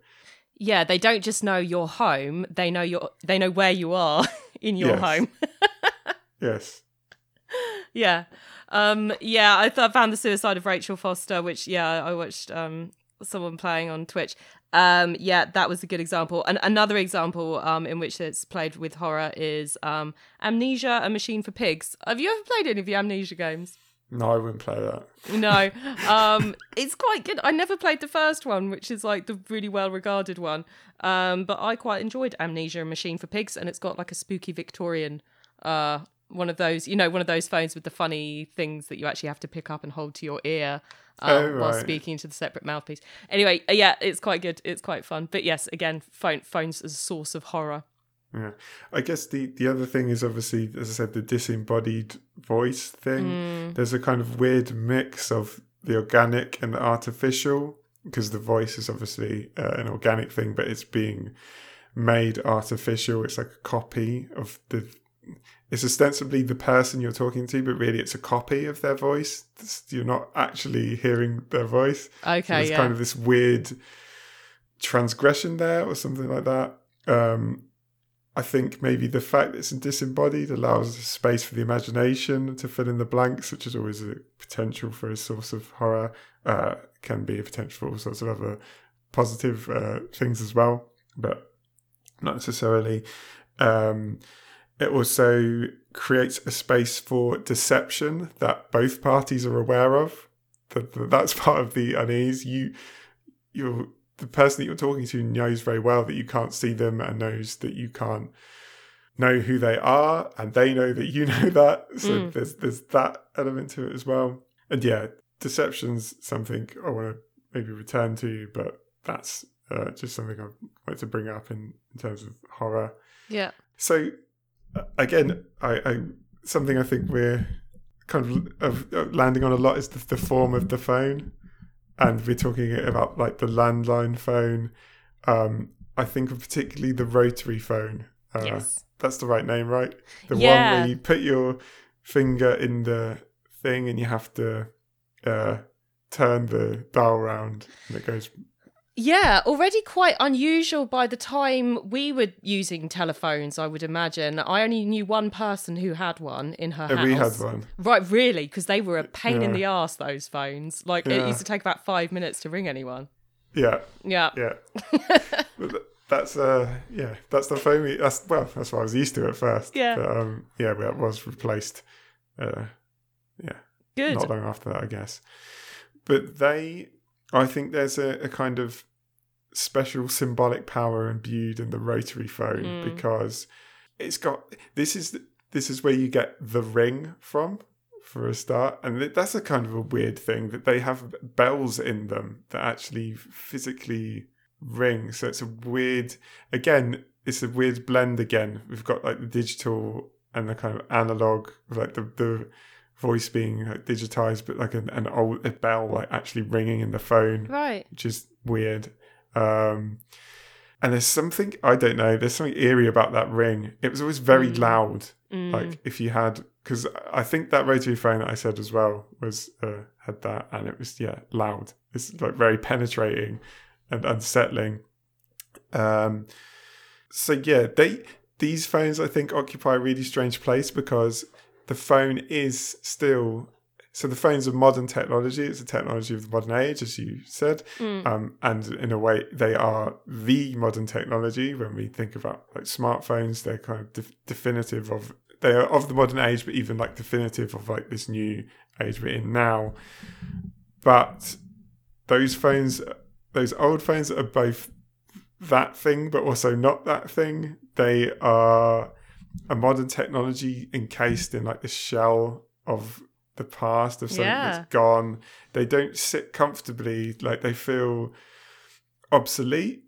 S1: Yeah, they don't just know your home; they know your they know where you are in your
S2: Yes.
S1: home.
S2: Yes.
S1: yeah, um, yeah. I, th- I found the suicide of Rachel Foster, which yeah, I watched um, someone playing on Twitch. Um, yeah, that was a good example. And another example um, in which it's played with horror is um, Amnesia: A Machine for Pigs. Have you ever played any of the Amnesia games?
S2: No, I wouldn't play that.
S1: No, um, it's quite good. I never played the first one, which is like the really well regarded one. Um, but I quite enjoyed Amnesia: A Machine for Pigs, and it's got like a spooky Victorian, uh, one of those, you know, one of those phones with the funny things that you actually have to pick up and hold to your ear. Um,
S2: Oh,
S1: while speaking to the separate mouthpiece. Anyway, uh, yeah, it's quite good. It's quite fun. But yes, again, phone phones as a source of horror.
S2: Yeah. I guess the, the other thing is obviously, as I said, the disembodied voice thing.
S1: Mm.
S2: There's a kind of weird mix of the organic and the artificial because the voice is obviously uh, an organic thing, but it's being made artificial. It's like a copy of the. It's ostensibly the person you're talking to, but really it's a copy of their voice. You're not actually hearing their voice. So
S1: Okay,
S2: there's
S1: yeah.
S2: kind of this weird transgression there or something like that. Um, I think maybe the fact that it's disembodied allows space for the imagination to fill in the blanks, which is always a potential for a source of horror. Uh, can be a potential for all sorts of other positive uh, things as well, but not necessarily. Um, it also creates a space for deception that both parties are aware of. That that- that's part of the unease. You, you're the person that you're talking to knows very well that you can't see them and knows that you can't know who they are, and they know that you know that. So
S1: Mm.
S2: there's there's that element to it as well. And yeah, deception's something I want to maybe return to, but that's uh, just something I wanted to bring up in, in terms of horror.
S1: yeah.
S2: So again, I, I something I think we're kind of, of, landing on a lot is the, the form of the phone, and we're talking about like the landline phone. Um, I think of particularly the rotary phone. Uh,
S1: yes.
S2: That's the right name, right? The one where you put your finger in the thing and you have to uh, turn the dial round and it goes.
S1: Yeah, already quite unusual by the time we were using telephones, I would imagine. I only knew one person who had one in her
S2: Uh,
S1: house.
S2: we had one.
S1: Right, really? Because they were a pain in the ass, those phones. Like, it used to take about five minutes to ring anyone.
S2: Yeah,
S1: Yeah.
S2: yeah. That's uh yeah that's the phone we that's well that's what i was used to at first
S1: Yeah.
S2: but um yeah it was replaced uh yeah
S1: Good.
S2: not long after that i guess but they i think there's a, a kind of special symbolic power imbued in the rotary phone
S1: Mm.
S2: because it's got this is this is where you get the ring from for a start. And that's a kind of a weird thing that they have bells in them that actually physically ring. So it's a weird again it's a weird blend again. We've got like the digital and the kind of analog like the the voice being like, digitized but like an, an old a bell like actually ringing in the phone
S1: Right.
S2: which is weird. Um, and there's something I don't know. There's something eerie about that ring. It was always very
S1: Mm.
S2: loud.
S1: Mm.
S2: Like if you had, because I think that rotary phone that I said as well was uh, had that, and it was yeah loud. It's like very penetrating and unsettling. Um, so yeah, they these phones I think occupy a really strange place because the phone is still so the phone's a modern technology. It's a technology of the modern age, as you said,
S1: Mm.
S2: um, and in a way, they are the modern technology. When we think about like smartphones, they're kind of def- definitive of they are of the modern age, but even like definitive of like this new age we're in now. But those phones, those old phones, are both that thing, but also not that thing. They are a modern technology encased in like the shell of the past of something
S1: Yeah.
S2: that's gone. They don't sit comfortably, like they feel obsolete.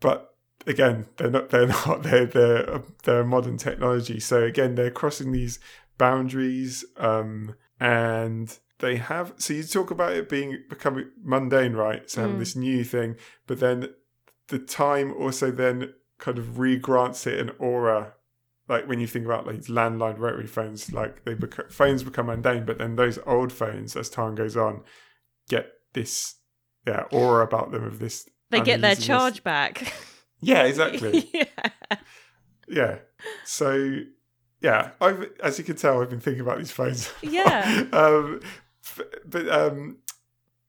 S2: But again, they're not. They're not. They're they're they're modern technology. So again, they're crossing these boundaries, um, and they have. So you talk about it being becoming mundane, right? So having
S1: Mm.
S2: this new thing, but then the time also then kind of regrants it an aura like when you think about like landline rotary phones, like they bec- phones become mundane, but then those old phones, as time goes on, get this yeah aura about them of this.
S1: They get their charge back.
S2: Yeah, exactly.
S1: yeah.
S2: yeah. So yeah, I've as you can tell, I've been thinking about these phones.
S1: Yeah.
S2: um, but um,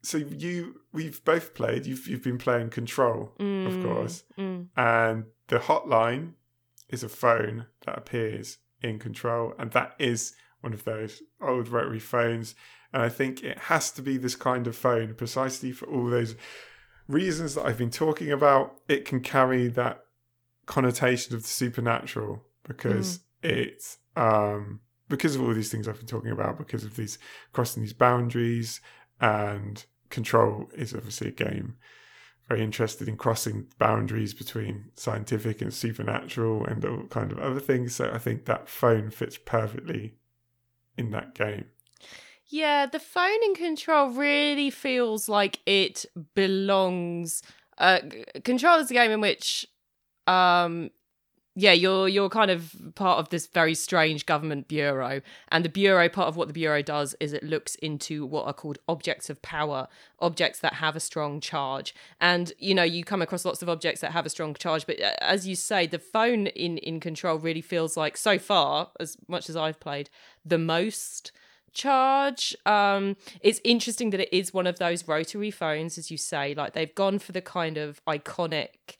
S2: so you we've both played. You've you've been playing Control, of
S1: Mm,
S2: course,
S1: mm.
S2: and the hotline is a phone that appears in Control, and that is one of those old rotary phones. And I think it has to be this kind of phone precisely for all those reasons that I've been talking about. It can carry that connotation of the supernatural because it's um because of all these things I've been talking about, because of these crossing these boundaries and control is obviously a game very interested in crossing boundaries between scientific and supernatural and all kind of other things. So I think that phone fits perfectly in that game.
S1: Yeah, the phone in control really feels like it belongs. Uh, control is a game in which, um, yeah, you're you're kind of part of this very strange government bureau, and the bureau part of what the bureau does is it looks into what are called objects of power, objects that have a strong charge, and you know you come across lots of objects that have a strong charge, but uh, as you say, the phone in in control really feels like so far, as much as I've played, the most charge. Um, it's interesting that it is one of those rotary phones, as you say. Like they've gone for the kind of iconic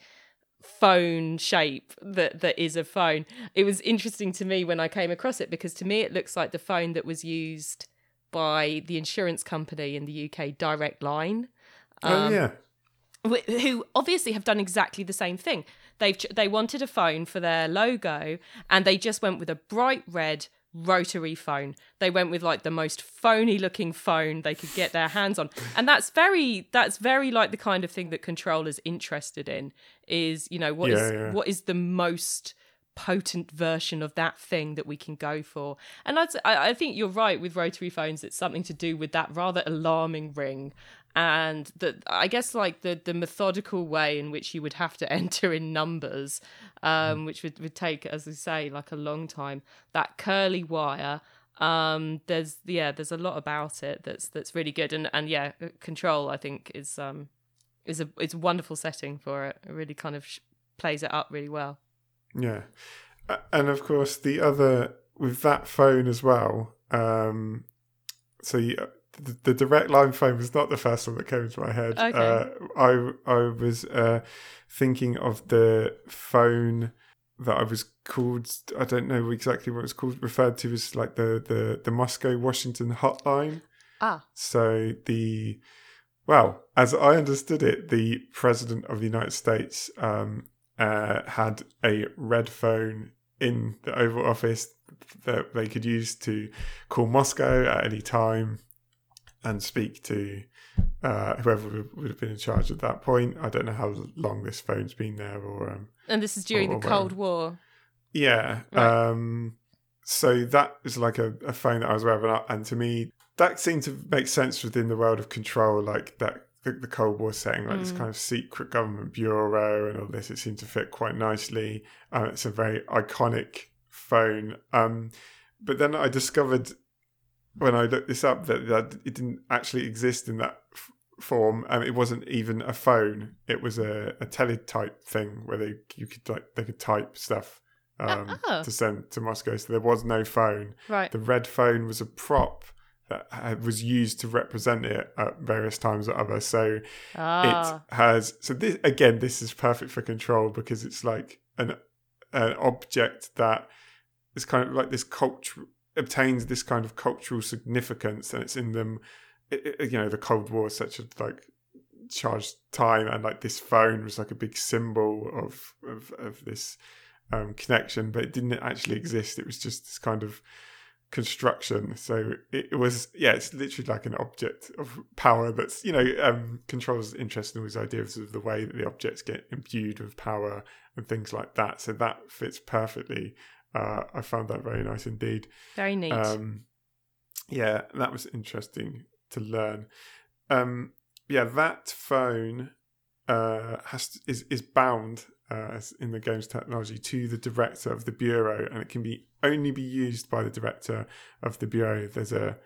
S1: phone shape that that is a phone. It was interesting to me when I came across it because to me it looks like the phone that was used by the insurance company in the UK, Direct Line
S2: oh um,
S1: yeah. who obviously have done exactly the same thing. They've they wanted a phone for their logo, and they just went with a bright red rotary phone. They went with like the most phony looking phone they could get their hands on, and that's very that's very like the kind of thing that Control is interested in. Is you know what is
S2: Yeah, yeah.
S1: what is the most potent version of that thing that we can go for. And I'd, I, I think you're right with rotary phones. It's something to do with that rather alarming ring, and the I guess like the the methodical way in which you would have to enter in numbers, um, which would, would take, as we say, like a long time. That curly wire. Um, there's yeah, there's a lot about it that's that's really good, and and yeah, control I think is um is a it's a wonderful setting for it. It really kind of sh- plays it up really well.
S2: Yeah. And of course, the other with that phone as well. Um, so you, the, the direct line phone was not the first one that came into my head.
S1: Okay.
S2: Uh, I I was uh, thinking of the phone that I was called. I don't know exactly what it was called. Referred to as like the the the Moscow Washington hotline.
S1: Ah,
S2: So the well, as I understood it, the president of the United States um, uh, had a red phone in the Oval Office that they could use to call Moscow at any time and speak to uh, whoever would- have been in charge at that point. I don't know how long this phone's been there, or um,
S1: and this is during
S2: Or
S1: the Cold
S2: whatever.
S1: War.
S2: yeah.
S1: Right.
S2: Um, so that is like a, a phone that I was aware of, and to me, that seemed to make sense within the world of control, like that the, the Cold War setting, like this
S1: Mm.
S2: kind of secret government bureau and all this. It seemed to fit quite nicely. Um, it's a very iconic phone. Um, but then I discovered when I looked this up that, that it didn't actually exist in that f- form. and it wasn't even a phone. It was a, a teletype thing where they you could like they could type stuff um,
S1: oh.
S2: to send to Moscow. So there was no phone.
S1: Right.
S2: The red phone was a prop that had- was used to represent it at various times or other. So
S1: Ah.
S2: it has. So this again, this is perfect for control because it's like an an object that is kind of like this culture obtains this kind of cultural significance, and it's in them. It, it- you know, the Cold War is such a like charged time, and like this phone was like a big symbol of of, of this um, connection, but it didn't actually exist. It was just this kind of construction. So it, it was, yeah, it's literally like an object of power that's, you know, um, controls interest in all these ideas of the way that the objects get imbued with power and things like that. So that fits perfectly. Uh, I found that very nice indeed.
S1: Very neat.
S2: Um, yeah, that was interesting to learn. Um, yeah, that phone uh, has to, is is bound uh, as in the game's technology to the director of the bureau, and it can be only be used by the director of the bureau. There's a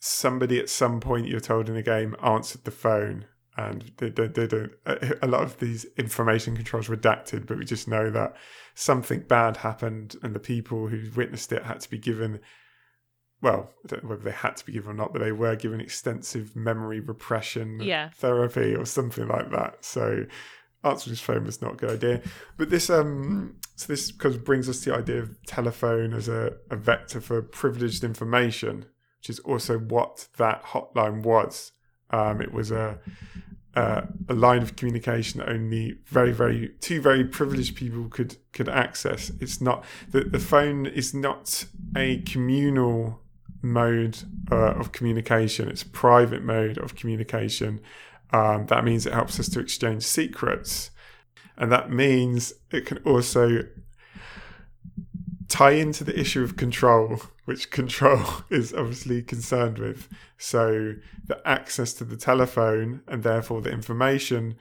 S2: somebody at some point you're told in a game answered the phone, and they, they, they don't. A lot of these information controls redacted, but we just know that something bad happened, and the people who witnessed it had to be given well, I don't know whether they had to be given or not, but they were given extensive memory repression
S1: Yeah.
S2: therapy or something like that. So answering his phone was not a good idea. But this um so this kind of brings us to the idea of telephone as a, a vector for privileged information, which is also what that hotline was. Um it was a uh, a line of communication that only very, very two very privileged people could could access. It's not the the phone is not a communal mode uh, of communication. It's a private mode of communication. Um, that means it helps us to exchange secrets, and that means it can also tie into the issue of control, which control is obviously concerned with. So, the access to the telephone and therefore the information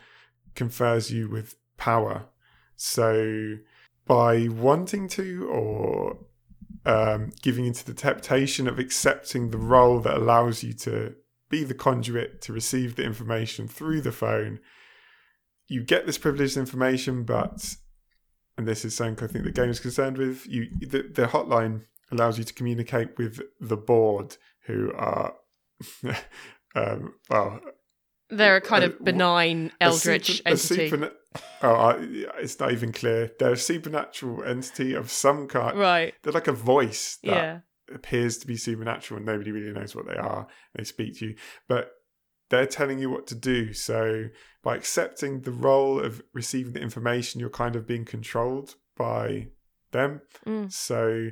S2: confers you with power. So, by wanting to or um, giving into the temptation of accepting the role that allows you to be the conduit to receive the information through the phone, you get this privileged information, but and this is something I think the game is concerned with. You the, the hotline allows you to communicate with the board, who are um, well,
S1: They're a kind
S2: Uh,
S1: of benign
S2: a
S1: eldritch
S2: super- a
S1: entity.
S2: superna- oh, I, it's not even clear. They're a supernatural entity of some kind.
S1: right.
S2: They're like a voice that
S1: Yeah.
S2: appears to be supernatural, and nobody really knows what they are. They speak to you, but they're telling you what to do. So by accepting the role of receiving the information, you're kind of being controlled by them.
S1: Mm.
S2: So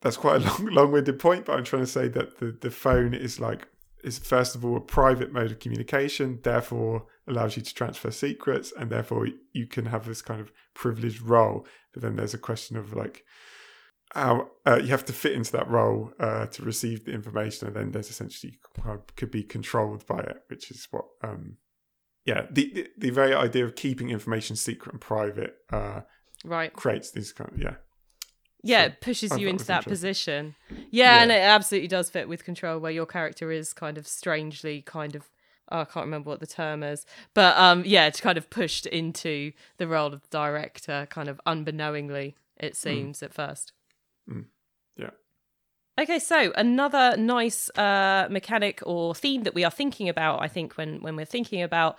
S2: that's quite a long, long-winded point, but I'm trying to say that the, the phone is like is first of all a private mode of communication, therefore allows you to transfer secrets, and therefore you can have this kind of privileged role. But then there's a question of like how uh, you have to fit into that role uh, to receive the information, and then there's essentially could be controlled by it, which is what um yeah the the, the very idea of keeping information secret and private uh
S1: Right.
S2: creates these kind of yeah
S1: Yeah,
S2: So,
S1: it pushes you into that position. Yeah,
S2: Yeah.
S1: and it absolutely does fit with control, where your character is kind of strangely kind of. Oh, I can't remember what the term is, but um, yeah, it's kind of pushed into the role of the director, kind of unbeknowingly. It seems at first.
S2: Mm.
S1: Okay, so another nice uh, mechanic or theme that we are thinking about, I think, when when we're thinking about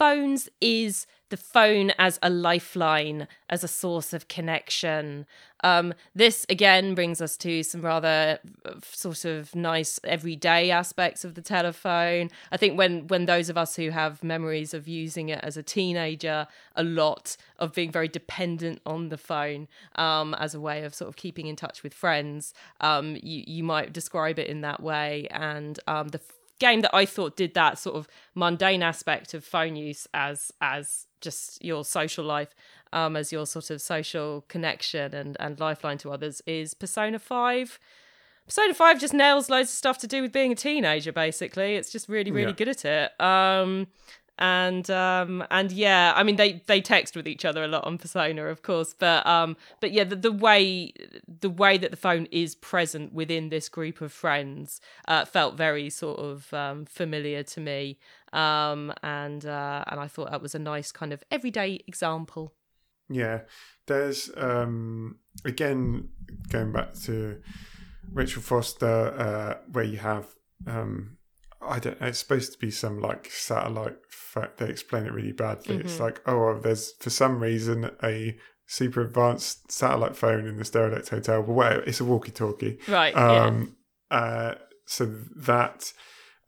S1: phones, is the phone as a lifeline, as a source of connection. Um, this again brings us to some rather uh, sort of nice everyday aspects of the telephone. I think when when those of us who have memories of using it as a teenager, a lot of being very dependent on the phone um, as a way of sort of keeping in touch with friends, um, you you might describe it in that way. And um, the game that I thought did that sort of mundane aspect of phone use as as just your social life um, as your sort of social connection and, and lifeline to others is Persona 5. Persona 5 just nails loads of stuff to do with being a teenager, basically. It's just really, really
S2: Yeah.
S1: good at it. Um, and um, and yeah, I mean they they text with each other a lot on Persona, of course, but um, but yeah, the, the way the way that the phone is present within this group of friends uh, felt very sort of um, familiar to me, um, and uh, and I thought that was a nice kind of everyday example.
S2: Yeah, there's um again going back to Rachel Foster, uh, where you have um I don't know, it's supposed to be some like satellite. Fa- they explain it really badly. It's
S1: Mhm.
S2: like, oh, there's for some reason a super advanced satellite phone in the Stereolect Hotel, but whatever, it's a walkie-talkie.
S1: Right. yeah.
S2: Um, uh, so that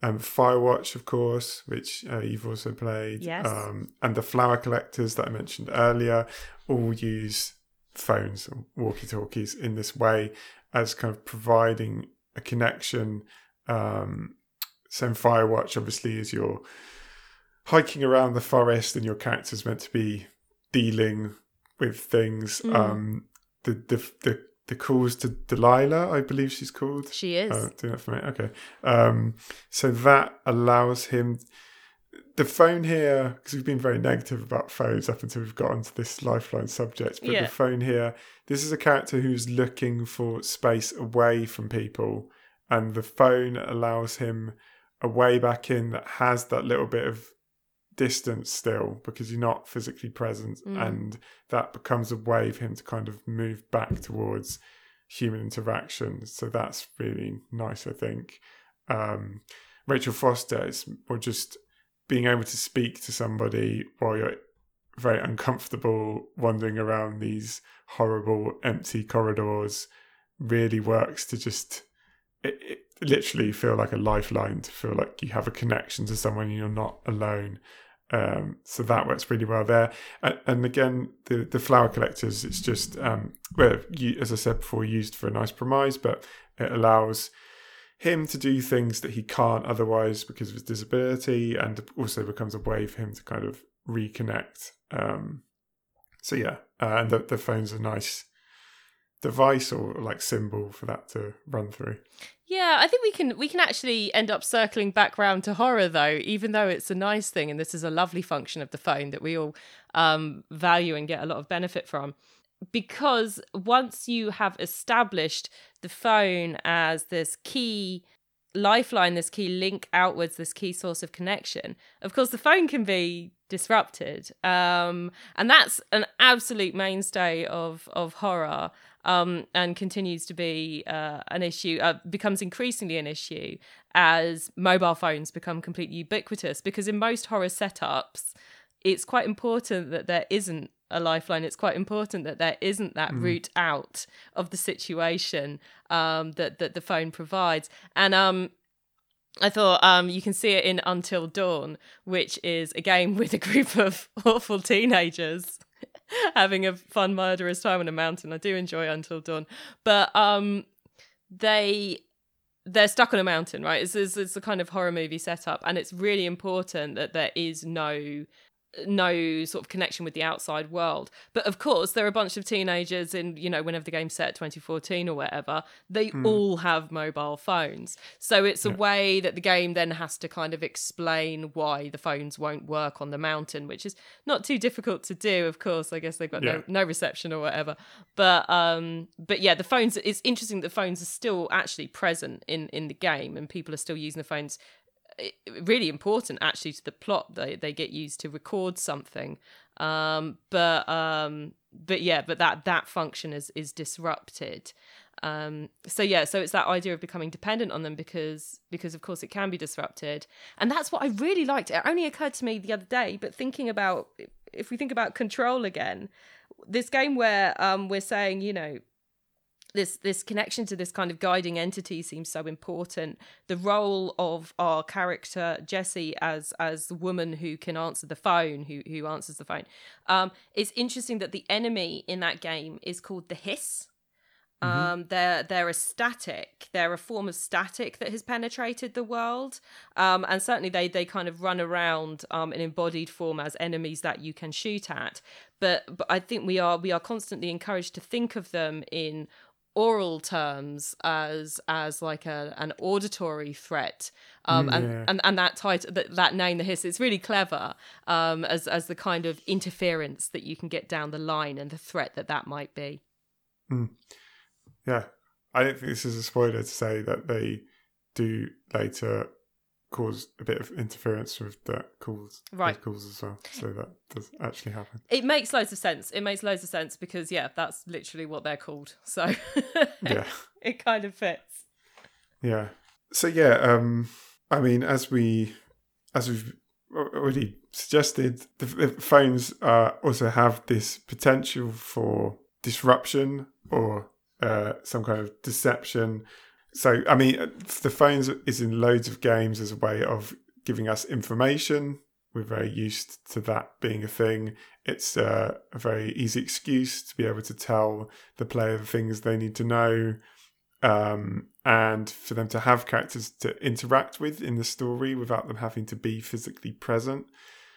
S2: um, Firewatch, of course, which uh, you've also played,
S1: Yes.
S2: um, and the flower collectors that I mentioned earlier, all use phones or walkie-talkies in this way as kind of providing a connection. Um, so in Firewatch, obviously, is you're hiking around the forest and your character's meant to be dealing with things.
S1: Mm.
S2: Um, the the the the calls to Delilah, I believe she's called.
S1: She is.
S2: Oh, doing that for me. Okay. Um, so that allows him the phone here, because we've been very negative about phones up until we've got onto this lifeline subject, but
S1: Yeah.
S2: the phone here, this is a character who's looking for space away from people, and the phone allows him a way back in that has that little bit of distance still because you're not physically present,
S1: Mm.
S2: and that becomes a way for him to kind of move back towards human interaction. So that's really nice, I think. Um, Rachel Foster is more just being able to speak to somebody while you're very uncomfortable wandering around these horrible empty corridors really works to just it, it literally feel like a lifeline to feel like you have a connection to someone and you're not alone. Um, so that works really well there. And, and again the the flower collectors it's just um, well you, as i said before used for a nice premise but it allows him to do things that he can't otherwise because of his disability and also becomes a way for him to kind of reconnect. Um so yeah uh, and the, the phone's a nice device or like symbol for that to run through
S1: Yeah, I think we can we can actually end up circling back round to horror though, even though it's a nice thing and this is a lovely function of the phone that we all um, value and get a lot of benefit from. Because once you have established the phone as this key lifeline, this key link outwards, this key source of connection, of course the phone can be disrupted. Um, and that's an absolute mainstay of of horror um, and continues to be uh, an issue, uh, becomes increasingly an issue as mobile phones become completely ubiquitous. Because in most horror setups, it's quite important that there isn't a lifeline. It's quite important that there isn't that route out of the situation um, that that the phone provides. And um, I thought um, you can see it in Until Dawn, which is a game with a group of awful teenagers having a fun murderous time on a mountain. I do enjoy Until Dawn, but um, they they're stuck on a mountain, right? It's, it's it's a kind of horror movie setup, and it's really important that there is no no sort of connection with the outside world. But of course, there are a bunch of teenagers in, you know, whenever the game's set 2014 or whatever, they all have mobile phones. So it's a way that the game then has to kind of explain why the phones won't work on the mountain, which is not too difficult to do, of course. I guess they've got
S2: Yeah.
S1: no, no reception or whatever. But um but yeah, the phones it's interesting that phones are still actually present in in the game and people are still using the phones really important actually to the plot. They they get used to record something. Um but um but yeah but that that function is is disrupted. Um so yeah so it's that idea of becoming dependent on them because because of course it can be disrupted. And that's what i really liked. It only occurred to me the other day but thinking about if we think about control again this game where um we're saying you know this this connection to this kind of guiding entity seems so important. The role of our character Jesse as as the woman who can answer the phone, who who answers the phone. Um, it's interesting that the enemy in that game is called the hiss. Um, they're they're a static. They're a form of static that has penetrated the world, um, and certainly they they kind of run around um, in embodied form as enemies that you can shoot at. But but I think we are we are constantly encouraged to think of them in oral terms as as like a an auditory threat um and,
S2: Yeah.
S1: and and that title that, that name the hiss it's really clever um as as the kind of interference that you can get down the line and the threat that that might be.
S2: Yeah. I don't think this is a spoiler to say that they do later cause a bit of interference with that calls
S1: Right.
S2: calls as well so that does actually happen
S1: it makes loads of sense it makes loads of sense because yeah that's literally what they're called so
S2: yeah
S1: it kind of fits
S2: Yeah. So yeah, um I mean as we as we've already suggested, the, the phones uh, also have this potential for disruption or uh, some kind of deception. So I mean, uh, the phones is in loads of games as a way of giving us information. We're very used to that being a thing. It's uh, a very easy excuse to be able to tell the player the things they need to know um, and for them to have characters to interact with in the story without them having to be physically present.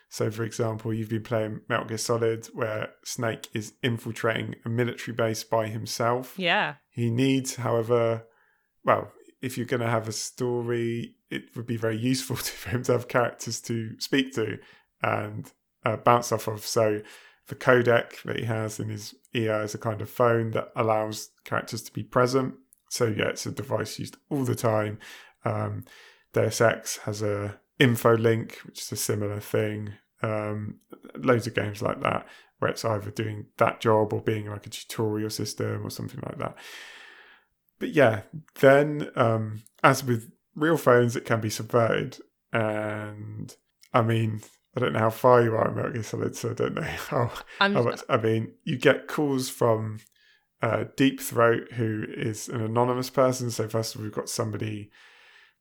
S2: So, for example, you've been playing Metal Gear Solid, where Snake is infiltrating a military base by himself.
S1: yeah
S2: He needs, however, well, if you're going to have a story, it would be very useful to, for him to have characters to speak to and uh, bounce off of. So the codec that he has in his ear is a kind of phone that allows characters to be present. So yeah, it's a device used all the time. Um, Deus Ex has a info link, which is a similar thing. Um, loads of games like that, where it's either doing that job or being like a tutorial system or something like that. But yeah, then um, as with real phones, it can be subverted. And I mean, I don't know how far you are in Metal Gear Solid, so I don't know how,
S1: I'm,
S2: how much. I mean, you get calls from uh, Deep Throat, who is an anonymous person. So first of all, we've got somebody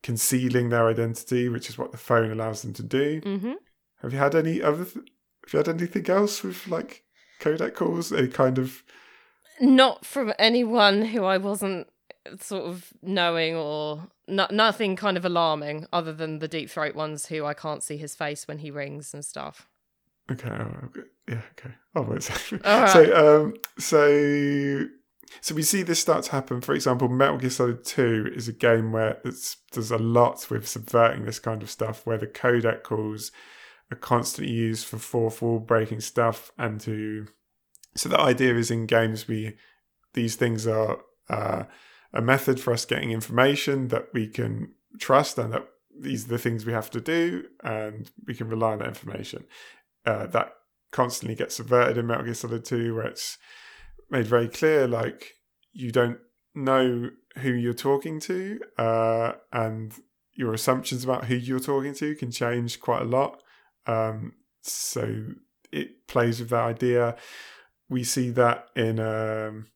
S2: concealing their identity, which is what the phone allows them to do.
S1: Mhm.
S2: Have you had any other? Th- have you had anything else with like codec calls? Any kind of
S1: not from anyone who I wasn't sort of knowing or no, nothing kind of alarming other than the deep throat ones who I can't see his face when he rings and stuff.
S2: Okay, oh, okay. yeah, okay. I won't say.
S1: All right.
S2: So, um, so, so we see this start to happen. For example, Metal Gear Solid Two is a game where it's there's a lot with subverting this kind of stuff, where the codec calls are constantly used for fourth wall breaking stuff, and to so the idea is in games we these things are uh, a method for us getting information that we can trust, and that these are the things we have to do, and we can rely on that information uh, that constantly gets subverted in Metal Gear Solid 2, where it's made very clear like you don't know who you're talking to, uh, and your assumptions about who you're talking to can change quite a lot. Um, so it plays with that idea. We see that in um,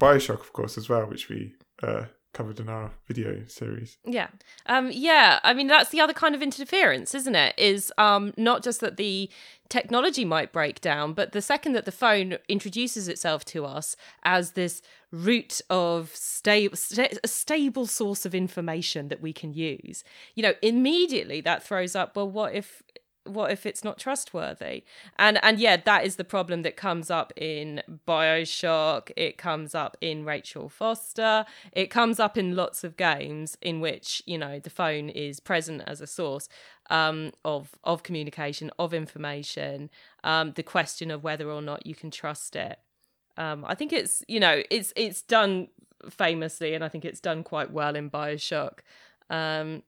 S2: Bioshock, of course, as well, which we uh, covered in our video series.
S1: Yeah. Um yeah, I mean that's the other kind of interference, isn't it? Is um not just that the technology might break down, but the second that the phone introduces itself to us as this route of stable sta- a stable source of information that we can use, you know, immediately that throws up, well what if what if it's not trustworthy? And and yeah that is the problem that comes up in bioshock. It comes up in rachel foster. It comes up in lots of games in which you know the phone is present as a source um, of of communication of information um, the question of whether or not you can trust it. Um, i think it's you know it's it's done famously and i think it's done quite well in bioshock. Um,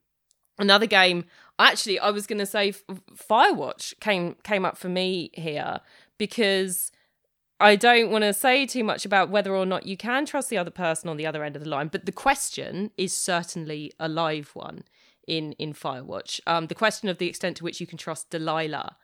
S1: another game actually i was going to say firewatch came came up for me here because i don't want to say too much about whether or not you can trust the other person on the other end of the line but the question is certainly a live one in in firewatch. Um, the question of the extent to which you can trust delilah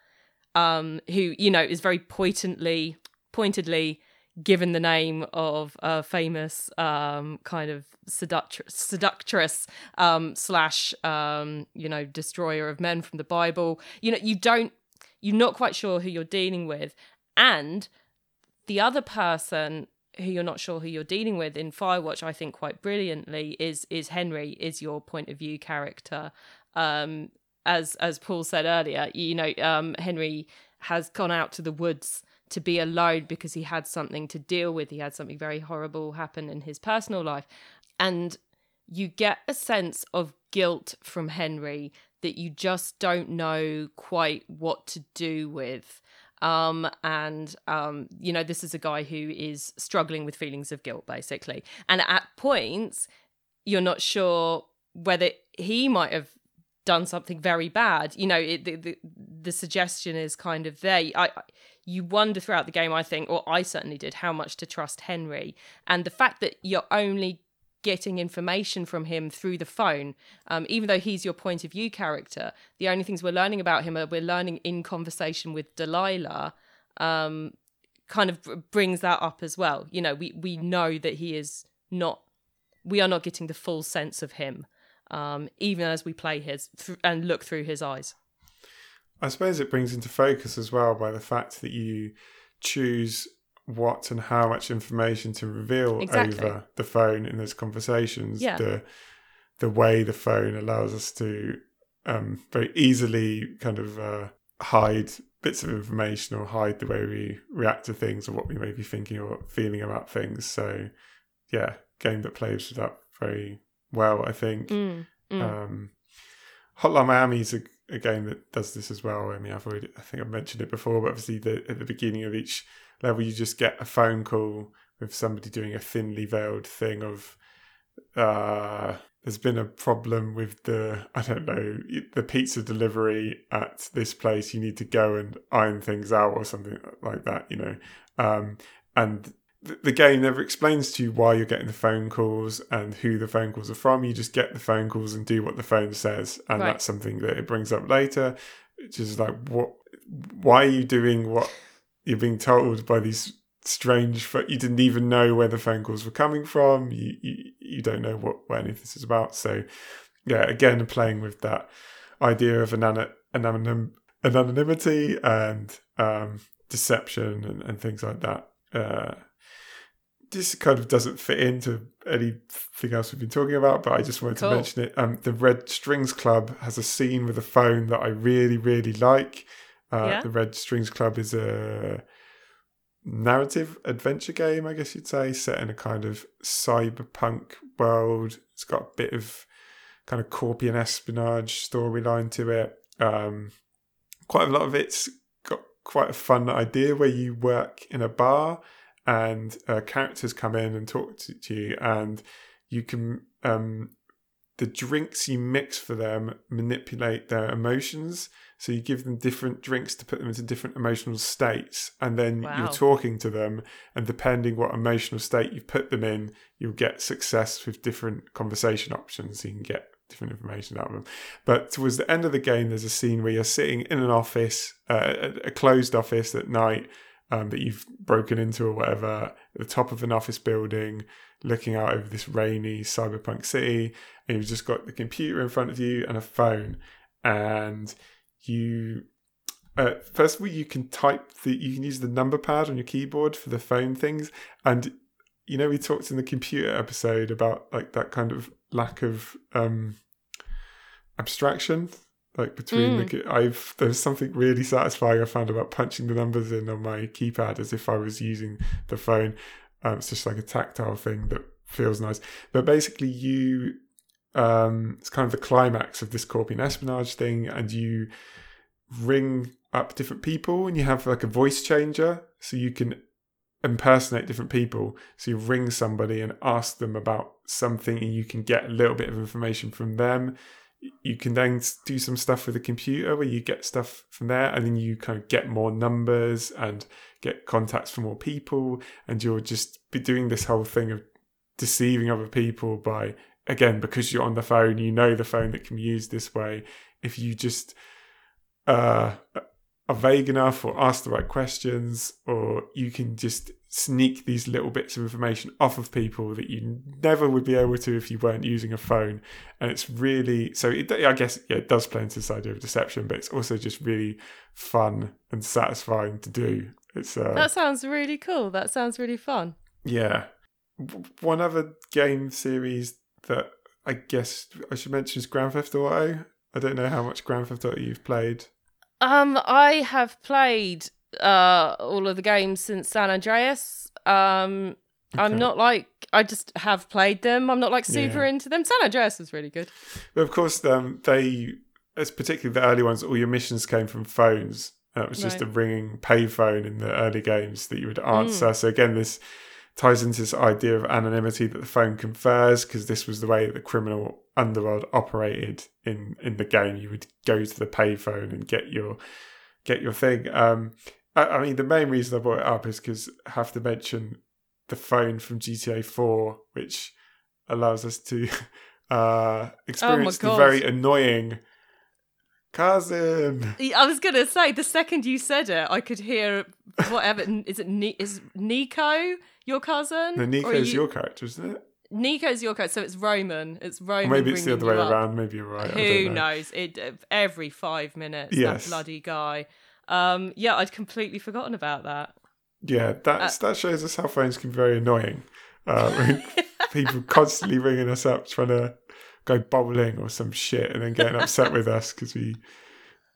S1: um, who you know is very pointedly pointedly given the name of a famous um, kind of seductress, seductress um, slash um, you know destroyer of men from the Bible. You know, you don't, you're not quite sure who you're dealing with, and the other person who you're not sure who you're dealing with in Firewatch, I think quite brilliantly is is Henry, is your point of view character. Um, as as Paul said earlier, you know, um, Henry has gone out to the woods to be alone because he had something to deal with. He had something very horrible happen in his personal life. And you get a sense of guilt from Henry that you just don't know quite what to do with. Um, and, um, you know, this is a guy who is struggling with feelings of guilt, basically. And at points, you're not sure whether he might have done something very bad. You know, it, the, the the suggestion is kind of there. I you wonder throughout the game, I think, or I certainly did, how much to trust Henry, and the fact that you're only getting information from him through the phone, um, even though he's your point of view character. The only things we're learning about him are we're learning in conversation with Delilah. Um, kind of brings that up as well. You know, we we know that he is not. We are not getting the full sense of him, um, even as we play his th- and look through his eyes.
S2: I suppose it brings into focus as well by the fact that you choose what and how much information to reveal
S1: Exactly.
S2: over the phone in those conversations.
S1: Yeah.
S2: The the way the phone allows us to um, very easily kind of uh, hide bits of information or hide the way we react to things or what we may be thinking or feeling about things. So, yeah, game that plays with that very well, I think.
S1: Mm, mm.
S2: Um, Hotline Miami is a, a game that does this as well. I mean, I've already, I think I've mentioned it before, but obviously, the, at the beginning of each level, you just get a phone call with somebody doing a thinly veiled thing of, uh, there's been a problem with the, I don't know, the pizza delivery at this place. You need to go and iron things out or something like that, you know. Um, and the game never explains to you why you're getting the phone calls and who the phone calls are from. You just get the phone calls and do what the phone says, and
S1: Right.
S2: that's something that it brings up later. It's just like, what? Why are you doing what you're being told by these strange? You didn't even know where the phone calls were coming from. You you, you don't know what what any of this is about. So, yeah, again, playing with that idea of anon- anonym, anonymity and um, deception and, and things like that. Uh, this kind of doesn't fit into anything else we've been talking about, but I just wanted
S1: Cool.
S2: to mention it. Um, the Red Strings Club has a scene with a phone that I really, really like. Uh,
S1: Yeah.
S2: The Red Strings Club is a narrative adventure game, I guess you'd say, set in a kind of cyberpunk world. It's got a bit of kind of Corpian espionage storyline to it. Um, quite a lot of it's got quite a fun idea where you work in a bar and uh, characters come in and talk to, to you, and you can um, the drinks you mix for them manipulate their emotions. So you give them different drinks to put them into different emotional states, and then
S1: Wow.
S2: you're talking to them, and depending what emotional state you put them in, you'll get success with different conversation options. You can get different information out of them. But towards the end of the game, there's a scene where you're sitting in an office, uh, a closed office at night um, that you've broken into or whatever, at the top of an office building, looking out over this rainy cyberpunk city, and you've just got the computer in front of you and a phone, and you. Uh, first of all, you can type the you can use the number pad on your keyboard for the phone things, and you know we talked in the computer episode about like that kind of lack of um abstraction like between the ki- i've there's something really satisfying i found about punching the numbers in on my keypad as if i was using the phone um, it's just like a tactile thing that feels nice but basically you um it's kind of the climax of this corpian espionage thing and you ring up different people and you have like a voice changer so you can impersonate different people. So you ring somebody and ask them about something, and you can get a little bit of information from them. You can then do some stuff with the computer where you get stuff from there, and then you kind of get more numbers and get contacts for more people, and you'll just be doing this whole thing of deceiving other people by again because you're on the phone, you know the phone that can be used this way. If you just uh, are vague enough or ask the right questions, or you can just sneak these little bits of information off of people that you never would be able to if you weren't using a phone. And it's really so. It, I guess yeah, it does play into this idea of deception, but it's also just really fun and satisfying to do. It's uh,
S1: That sounds really cool. That sounds really fun.
S2: yeah. One other game series that I guess I should mention is Grand Theft Auto. I don't know how much Grand Theft Auto you've played.
S1: Um, I have played uh all of the games since San Andreas. Um, I'm not like I just have played them. I'm not like super
S2: Yeah.
S1: into them. San Andreas was really good.
S2: But of course, um, they, as particularly the early ones, all your missions came from phones. Uh, it was just
S1: Right.
S2: a ringing payphone in the early games that you would answer. So again, this ties into this idea of anonymity that the phone confers, because this was the way that the criminal underworld operated in in the game. You would go to the payphone and get your get your thing. Um, I, I mean, the main reason I brought it up is because I have to mention the phone from GTA Four, which allows us to uh, experience the very annoying cousin.
S1: I was gonna say the second you said it, I could hear whatever. is it Ni- is Niko your cousin?
S2: No, Niko's
S1: you-
S2: your character, isn't it?
S1: Niko's your cousin. So it's Roman. It's Roman.
S2: maybe it's the other way
S1: up.
S2: around. Maybe you're right.
S1: Who
S2: know.
S1: knows? It every five minutes.
S2: Yes.
S1: That bloody guy. Um, yeah, I'd completely forgotten about that.
S2: Yeah, that's that shows us how phones can be very annoying. Uh, people constantly ringing us up trying to go bowling or some shit, and then getting upset with us because we,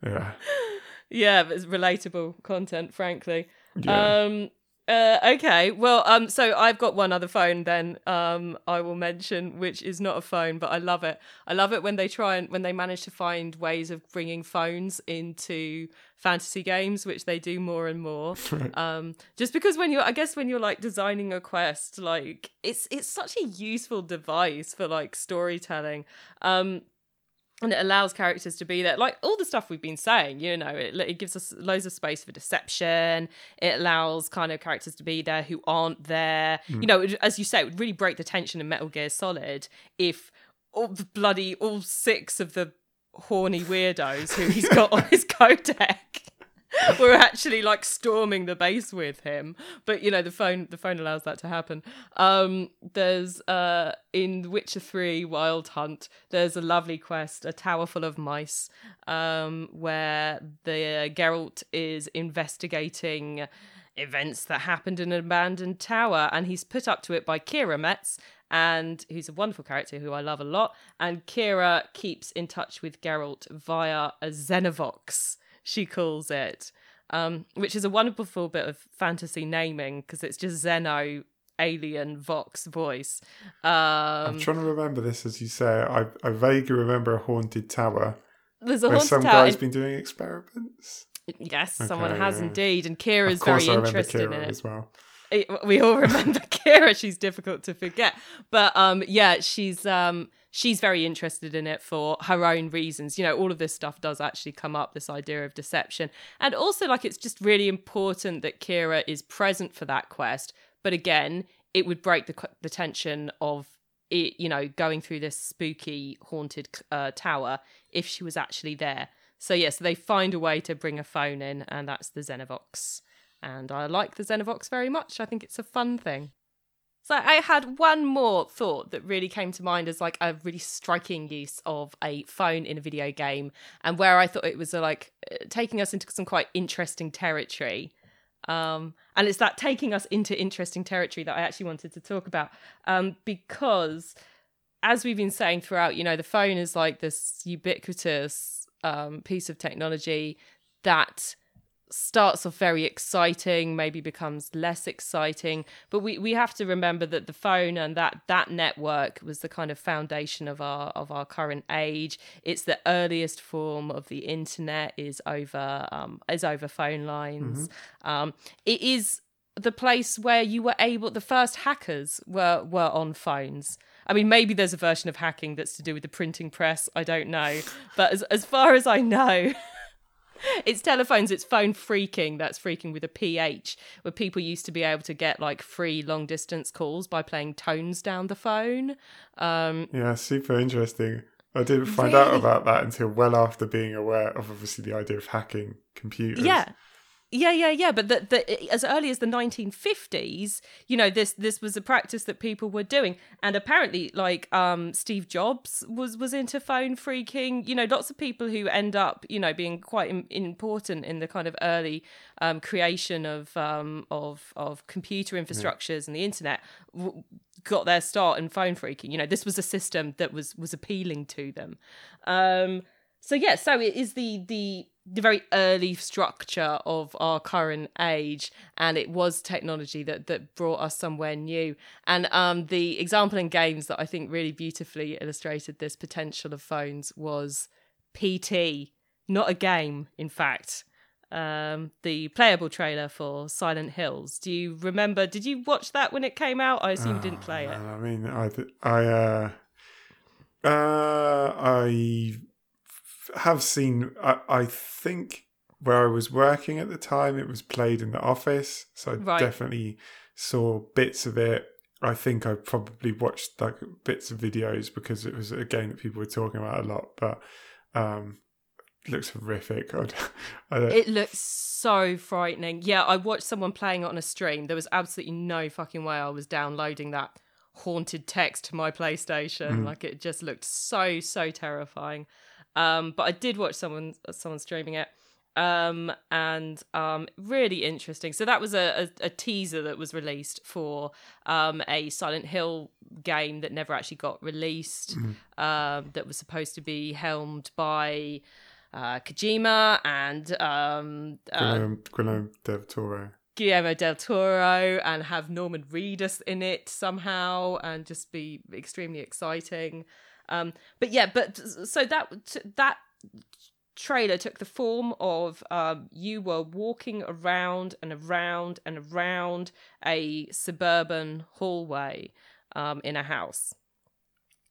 S2: yeah,
S1: Yeah, but it's relatable content, frankly.
S2: yeah.
S1: Um, Uh, okay. Well, um, so I've got one other phone. Then, um, I will mention, which is not a phone, but I love it. I love it when they try and when they manage to find ways of bringing phones into fantasy games, which they do more and more. Um, just because when you're, I guess, when you're like designing a quest, like it's it's such a useful device for like storytelling. Um, and it allows characters to be there. Like all the stuff we've been saying you know it, it gives us loads of space for deception. It allows kind of characters to be there who aren't there. Mm. you know as you say it would really break the tension in metal gear solid if all the bloody all six of the horny weirdos who he's got on his codec we're actually like storming the base with him. But you know the phone the phone allows that to happen. Um there's uh in witcher 3 wild hunt there's a lovely quest a tower full of mice um where the uh, geralt is investigating events that happened in an abandoned tower and he's put up to it by Keira Metz and who's a wonderful character who I love a lot and Kira keeps in touch with Geralt via a Xenovox she calls it, um, which is a wonderful bit of fantasy naming because it's just Xeno alien Vox voice. Um, I'm
S2: trying to remember this as you say. I, I vaguely remember a haunted tower.
S1: There's a
S2: where
S1: haunted
S2: some
S1: tower.
S2: guy's been doing experiments.
S1: Yes,
S2: Okay,
S1: someone has
S2: yeah.
S1: indeed, and
S2: Keira's
S1: very interested in it.
S2: as well.
S1: It- we all remember Keira. She's difficult to forget, but um, yeah, she's um, she's very interested in it for her own reasons. You know, all of this stuff does actually come up. This idea of deception, and also like it's just really important that Keira is present for that quest. But again, it would break the the tension of it. You know, going through this spooky haunted uh, tower if she was actually there. So yes, they find a way to bring a phone in, and that's the Xenovox and I like the Xenovox very much. I think it's a fun thing. So I had one more thought that really came to mind as like a really striking use of a phone in a video game, and where I thought it was uh, like uh, taking us into some quite interesting territory. Um, and it's that taking us into interesting territory that I actually wanted to talk about um, because, as we've been saying throughout, you know, the phone is like this ubiquitous um, piece of technology that starts off very exciting maybe becomes less exciting. But we we have to remember that the phone and that that network was the kind of foundation of our of our current age. It's the earliest form of the internet is over um is over phone lines. Um it is the place where you were able the first hackers were were on phones. I mean, maybe there's a version of hacking that's to do with the printing press. I don't know. But as, as far as I know, it's telephones, it's phone phreaking. That's phreaking with a PH, where people used to be able to get like free long distance calls by playing tones down the phone. Um,
S2: Yeah, super interesting. I didn't find out about that until well after being aware of obviously the idea of hacking computers.
S1: yeah. Yeah, yeah, yeah. But the, the, as early as the 1950s, you know, this this was a practice that people were doing, and apparently, like um, Steve Jobs was was into phone phreaking. You know, lots of people who end up, you know, being quite Im- important in the kind of early um, creation of um, of of computer infrastructures and the internet w- got their start in phone phreaking. You know, this was a system that was was appealing to them. Um, so yeah, so it is the the the very early structure of our current age, and it was technology that that brought us somewhere new. And um, the example in games that I think really beautifully illustrated this potential of phones was PT, not a game, in fact. Um, the playable trailer for Silent Hills. Do you remember? Did you watch that when it came out? I assume you didn't play it.
S2: Oh, I mean, I, th- I, uh, uh, I have seen. I, I think where I was working at the time, it was played in the office, so I
S1: Right.
S2: definitely saw bits of it. I think I probably watched like bits of videos because it was a game that people were talking about a lot. But um, it looks horrific. I, don't- I don't,
S1: It looks so frightening. Yeah, I watched someone playing it on a stream. There was absolutely no fucking way I was downloading that haunted text to my PlayStation. Like it just looked so so terrifying. Um, but I did watch someone someone streaming it. Um, and um, really interesting. So that was a, a, a teaser that was released for um, a Silent Hill game that never actually got released. Um, that was supposed to be helmed by uh, Kojima and um, uh,
S2: Guillermo del Toro.
S1: Guillermo del Toro and have Norman Reedus in it somehow and just be extremely exciting. Um, but yeah, but so that that trailer took the form of um, you were walking around and around and around a suburban hallway um, in a house.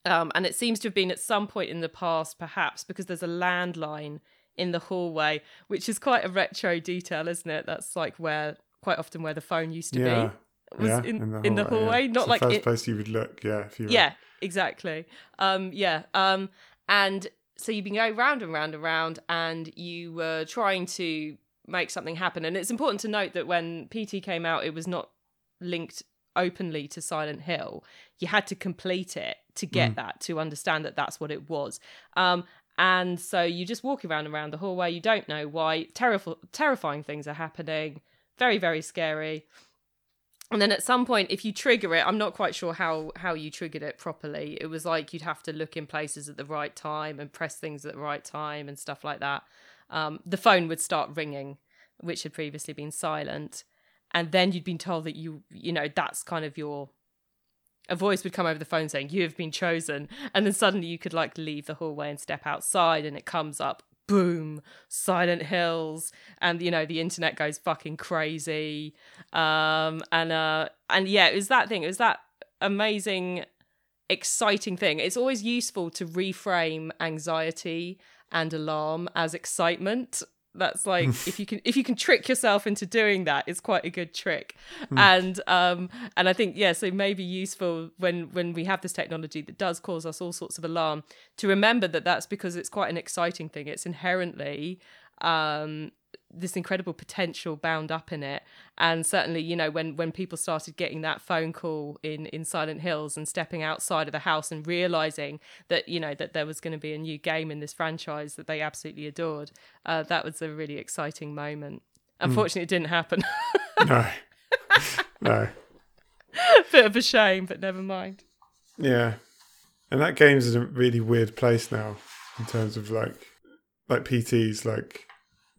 S1: Um, and it seems to have been at some point in the past, perhaps because there's a landline in the hallway, which is quite a retro detail, isn't it? That's like where quite often where the phone used to
S2: Yeah.
S1: be was
S2: yeah,
S1: in,
S2: in the
S1: in the
S2: hallway,
S1: hallway,
S2: yeah.
S1: not
S2: It's
S1: like
S2: the first
S1: it,
S2: place you would look. Yeah, if you were,
S1: yeah, exactly. Um, yeah. Um, and so you've been going round and round and round, and you were trying to make something happen. And it's important to note that when PT came out, it was not linked openly to Silent Hill. You had to complete it to get that to understand that that's what it was. Um, and so you just walk around and around the hallway. You don't know why. Terrif- terrifying things are happening. Very, very scary and then at some point if you trigger it i'm not quite sure how how you triggered it properly. It was like you'd have to look in places at the right time and press things at the right time and stuff like that. Um, the phone would start ringing which had previously been silent. And then you'd been told that you you know that's kind of your a voice would come over the phone saying you have been chosen. And then suddenly you could like leave the hallway and step outside and it comes up boom silent hills and you know the internet goes fucking crazy. Um and uh and yeah it was that thing it was that amazing exciting thing. It's always useful to reframe anxiety and alarm as excitement that's like if you can if you can trick yourself into doing that it's quite a good trick. And um and i think yeah so maybe useful when when we have this technology that does cause us all sorts of alarm to remember that that's because it's quite an exciting thing. It's inherently um this incredible potential bound up in it and certainly you know when when people started getting that phone call in in silent hills and stepping outside of the house and realizing that you know that there was going to be a new game in this franchise that they absolutely adored uh, that was a really exciting moment unfortunately it didn't happen
S2: No. no.
S1: bit of a shame but never mind
S2: Yeah. And that game's in a really weird place now in terms of like like PT's like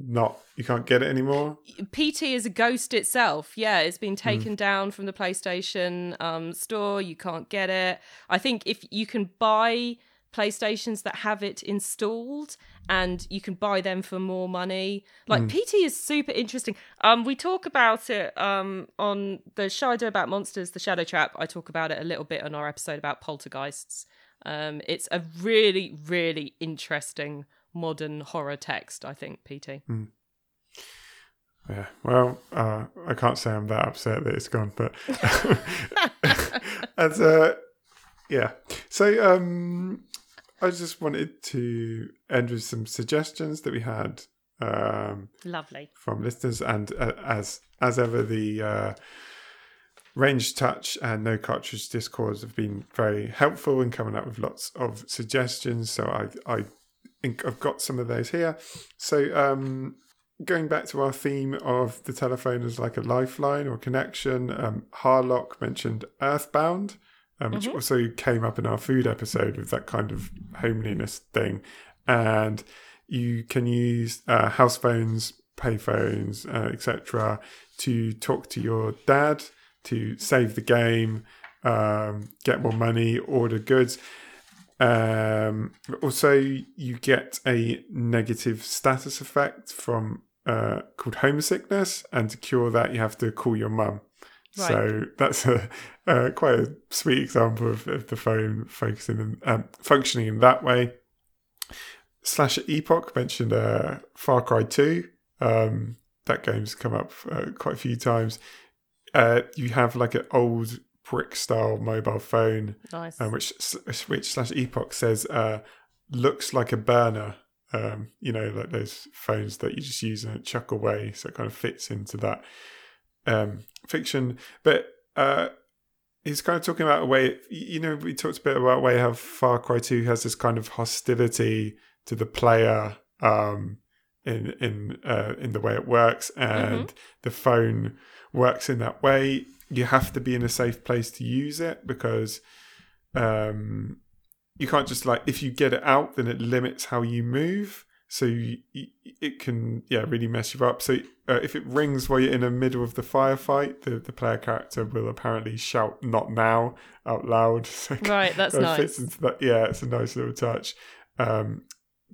S2: not you can't get it anymore.
S1: PT is a ghost itself. Yeah, it's been taken down from the PlayStation um, store. You can't get it. I think if you can buy PlayStations that have it installed and you can buy them for more money. Like PT is super interesting. Um we talk about it um on the show I do about monsters, the Shadow Trap. I talk about it a little bit on our episode about poltergeists. Um it's a really really interesting modern horror text, I think, PT.
S2: Yeah. Well, uh, I can't say I'm that upset that it's gone, but and uh, yeah. So um, I just wanted to end with some suggestions that we had um,
S1: Lovely.
S2: from listeners, and uh, as as ever, the uh, range touch and no cartridge discords have been very helpful in coming up with lots of suggestions. So I I I've got some of those here. So um, going back to our theme of the telephone as like a lifeline or connection, um, Harlock mentioned Earthbound. Um, which also came up in our food episode with that kind of homeliness thing, and you can use uh, house phones, payphones, uh, etc., to talk to your dad, to save the game, um, get more money, order goods. Um, also, you get a negative status effect from uh, called homesickness, and to cure that, you have to call your mum. So that's a, uh, quite a sweet example of, of the phone focusing and um, functioning in that way. Slash Epoch mentioned uh, Far Cry 2. Um, that game's come up uh, quite a few times. Uh, you have like an old brick style mobile phone,
S1: Nice.
S2: uh, which which slash Epoch says uh, looks like a burner. Um, you know, like those phones that you just use and chuck away. So it kind of fits into that um, fiction. But uh, he's kind of talking about a way. You know, we talked a bit about a way how Far Cry Two has this kind of hostility to the player. Um, in in uh, in the way it works, and the phone works in that way. You have to be in a safe place to use it because um, you can't just like if you get it out, then it limits how you move. so you, it can yeah really mess you up. So uh, if it rings while you're in the middle of the firefight, the, the player character will apparently shout "Not now" out loud. So
S1: right, that's nice.
S2: Fits into that. Yeah, it's a nice little touch. Um,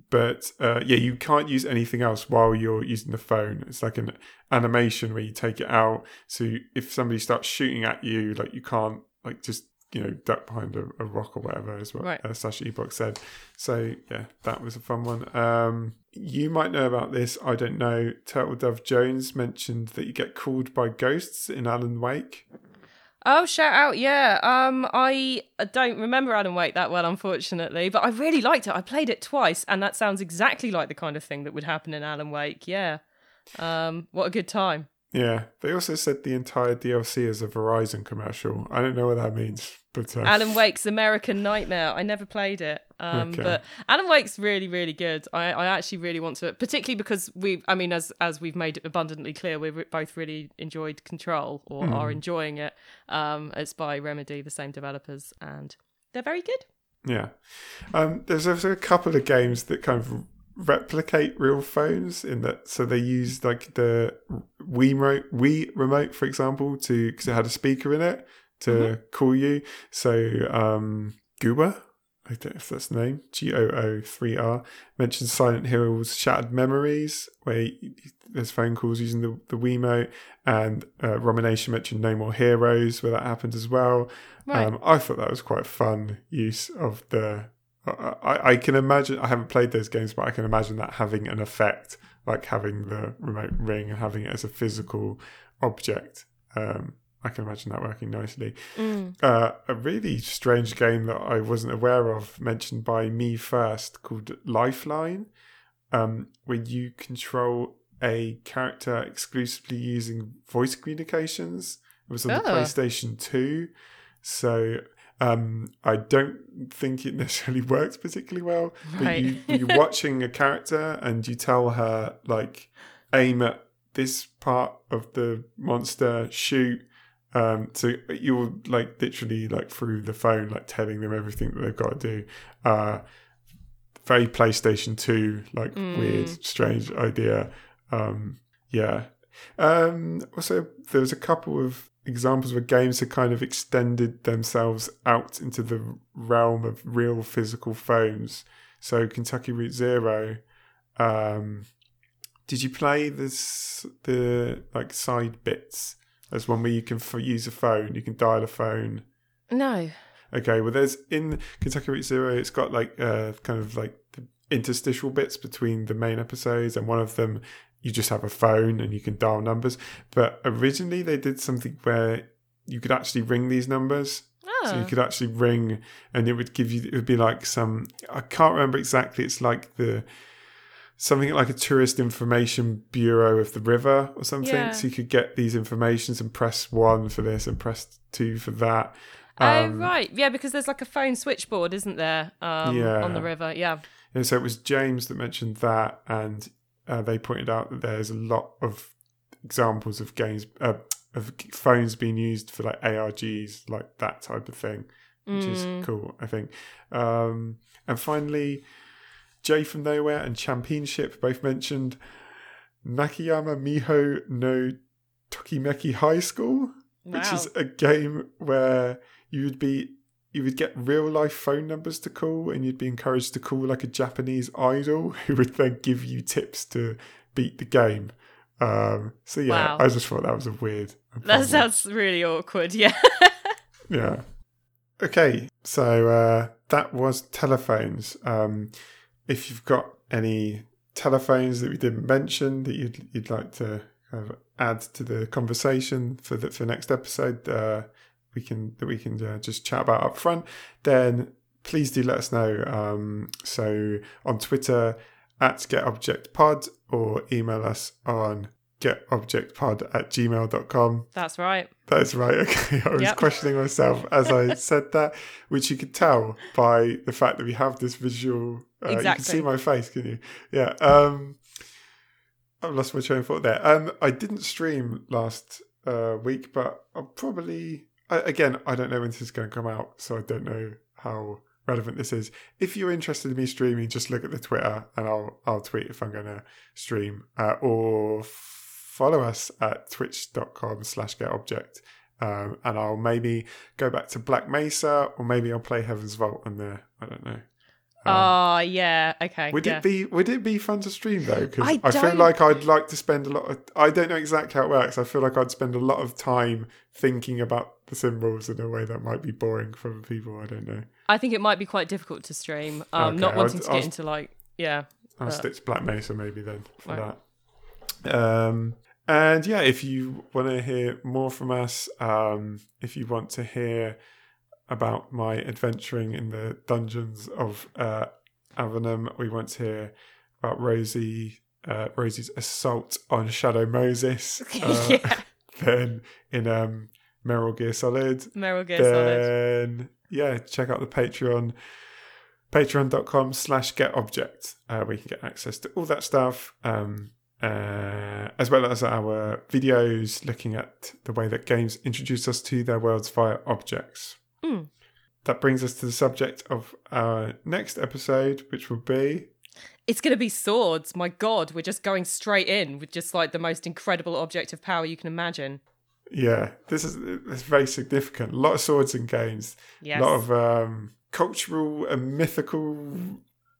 S2: but uh, yeah, you can't use anything else while you're using the phone. It's like an animation where you take it out. So if somebody starts shooting at you, like you can't like just you know duck behind a, a rock or whatever, is what
S1: Right.
S2: uh, slash Epoch said. So yeah, that was a fun one. Um, you might know about this. I don't know. Turtle Dove Jones mentioned that you get called by ghosts in Alan Wake.
S1: Oh, shout out! Yeah, um, I don't remember Alan Wake that well, unfortunately, but I really liked it. I played it twice, and that sounds exactly like the kind of thing that would happen in Alan Wake. Yeah, um, what a good time!
S2: Yeah, they also said the entire DLC is a Verizon commercial. I don't know what that means, but uh,
S1: Alan Wake's American Nightmare. I never played it, um,
S2: Okay.
S1: but Alan Wake's really, really good. I, I actually really want to, particularly because we, I mean, as as we've made abundantly clear, we've both really enjoyed Control or are enjoying it. Um, it's by Remedy, the same developers, and they're very good.
S2: Yeah. Um, there's also a couple of games that kind of replicate real phones in that so they use like the Wii remote, Wii remote for example to because it had a speaker in it to call you. So um Gooba, I don't know if that's the name, G O O 3 R, mentioned Silent Hill's Shattered Memories, where there's phone calls using the, the Wiimote, and uh, Romination mentioned No More Heroes, where that happened as well.
S1: Right.
S2: Um, I thought that was quite a fun use of the. I, I- can imagine. I haven't played those games, but I can imagine that having an effect, like having the remote ring and having it as a physical object. Um, I can imagine that working nicely.
S1: Mm.
S2: Uh, a really strange game that I wasn't aware of, mentioned by me first, called Lifeline, um, where you control a character exclusively using voice communications. It was on the
S1: Ah.
S2: PlayStation 2. So um, I don't think it necessarily works particularly well. But
S1: Right.
S2: you, you're watching a character and you tell her, like, aim at this part of the monster, shoot. Um, so you're like literally like through the phone, like telling them everything that they've got to do. Uh, very PlayStation 2, like
S1: Mm.
S2: weird, strange idea. Um, yeah. Um, also, there was a couple of examples where games had kind of extended themselves out into the realm of real physical phones. So Kentucky Route Zero. Um, did you play this the like side bits? There's one where you can f- use a phone, you can dial a phone.
S1: No.
S2: Okay, well, there's in Kentucky Route Zero, it's got like uh, kind of like the interstitial bits between the main episodes, and one of them you just have a phone and you can dial numbers. But originally, they did something where you could actually ring these numbers.
S1: Oh.
S2: So you could actually ring, and it would give you. It would be like some. I can't remember exactly. It's like the something like a tourist information bureau of the river or something.
S1: Yeah.
S2: So you could get these informations and press one for this and press two for that.
S1: oh
S2: Um,
S1: right, yeah, because there's like a phone switchboard, isn't there? Um,
S2: Yeah.
S1: on the river. Yeah.
S2: And so it was James that mentioned that, and uh, they pointed out that there's a lot of examples of games uh, of phones being used for like ARGs, like that type of thing, which
S1: Mm.
S2: is cool. I think. Um, and finally, Jay from Nowhere and Championship both mentioned Nakayama Miho no Tokimeki High School, which is a game where you would be you would get real life phone numbers to call and you'd be encouraged to call like a Japanese idol who would then give you tips to beat the game. Um, so yeah,
S1: Wow.
S2: I just thought that was a weird.
S1: That sounds really awkward. Yeah.
S2: Yeah. Okay, so uh, that was telephones. Um, if you've got any telephones that we didn't mention that you'd you'd like to kind of add to the conversation for the for next episode, uh, we can that we can uh, just chat about up front. Then please do let us know. Um, so on Twitter at getobjectpod or email us on getobjectpod at gmail.com.
S1: That's right.
S2: That's right. Okay. I was
S1: Yep.
S2: questioning myself as I said that, which you could tell by the fact that we have this visual. Uh, You can see my face, can you? Yeah. Um, I've lost my train of thought there. Um, I didn't stream last uh, week, but I'll probably. I, again, I don't know when this is going to come out, so I don't know how relevant this is. If you're interested in me streaming, just look at the Twitter and I'll I'll tweet if I'm going to stream uh, or follow us at twitch.com slash getobject. Um, and I'll maybe go back to Black Mesa or maybe I'll play Heaven's Vault on there. I don't know.
S1: Oh yeah, okay.
S2: Would
S1: yeah.
S2: it be would it be fun to stream though? Because
S1: I
S2: I, feel like I'd like to spend a lot of. I don't know exactly how it works. I feel like I'd spend a lot of time thinking about the symbols in a way that might be boring for people. I don't know.
S1: I think it might be quite difficult to stream. Um,
S2: Okay,
S1: not
S2: I'll-
S1: wanting to
S2: I'll-
S1: get into like yeah.
S2: I'll stick to Black Mesa maybe then for
S1: Right.
S2: that. Um, and yeah, if you want to hear more from us, um, if you want to hear about my adventuring in the dungeons of uh, Avernum, we want to hear about Rosie, uh, Rosie's assault on Shadow Moses. Uh,
S1: yeah.
S2: Then in um, Meryl Gear Solid,
S1: Meryl Gear Solid.
S2: then yeah check out the patreon patreon.com slash get object uh, where you can get access to all that stuff um, uh, as well as our videos looking at the way that games introduce us to their worlds via objects
S1: Mm.
S2: that brings us to the subject of our next episode which will be
S1: It's gonna be swords. My God, we're just going straight in with just like the most incredible object of power you can imagine.
S2: Yeah this is it's very significant a lot of swords and games
S1: Yes.
S2: a lot of um, cultural and mythical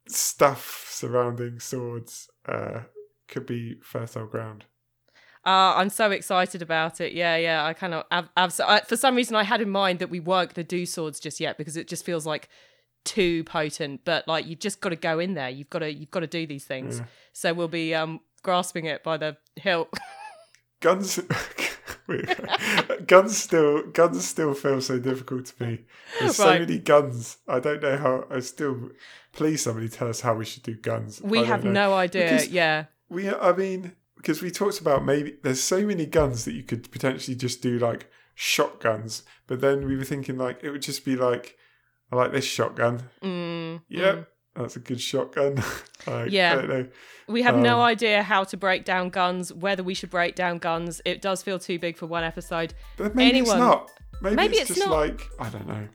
S2: stuff surrounding swords uh, could be fertile ground.
S1: Uh, I'm so excited about it. Yeah, yeah. I kind of, I've, I, for some reason, I had in mind that we weren't going to do swords just yet because it just feels like too potent. But like, you've just got to go in there. You've got to, you've got to do these things.
S2: Yeah.
S1: So we'll be um, grasping it by the hilt.
S2: Guns, guns still, guns still feel so difficult to me. There's so many guns. I don't know how. I still, please, somebody tell us how we should do guns.
S1: We have
S2: know.
S1: no idea.
S2: Because-
S1: yeah.
S2: We, I mean, because we talked about maybe there's so many guns that you could potentially just do like shotguns, but then we were thinking like it would just be like, I like this shotgun.
S1: Mm,
S2: Yep,
S1: mm.
S2: That's a good shotgun. like,
S1: Yeah.
S2: I don't know.
S1: We have no
S2: Um,
S1: idea how to break down guns, whether we should break down guns. It does feel too big for one episode.
S2: But maybe it's not. Maybe,
S1: Maybe
S2: it's,
S1: it's
S2: just
S1: not.
S2: like I don't know.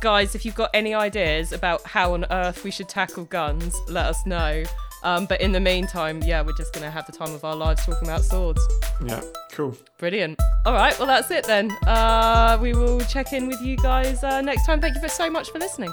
S1: Guys, if you've got any ideas about how on earth we should tackle guns, let us know. Um, but in the meantime, yeah, we're just going to have the time of our lives talking about swords.
S2: Yeah, cool.
S1: Brilliant. All right, well, that's it then. Uh, we will check in with you guys uh, next time. Thank you for so much for listening.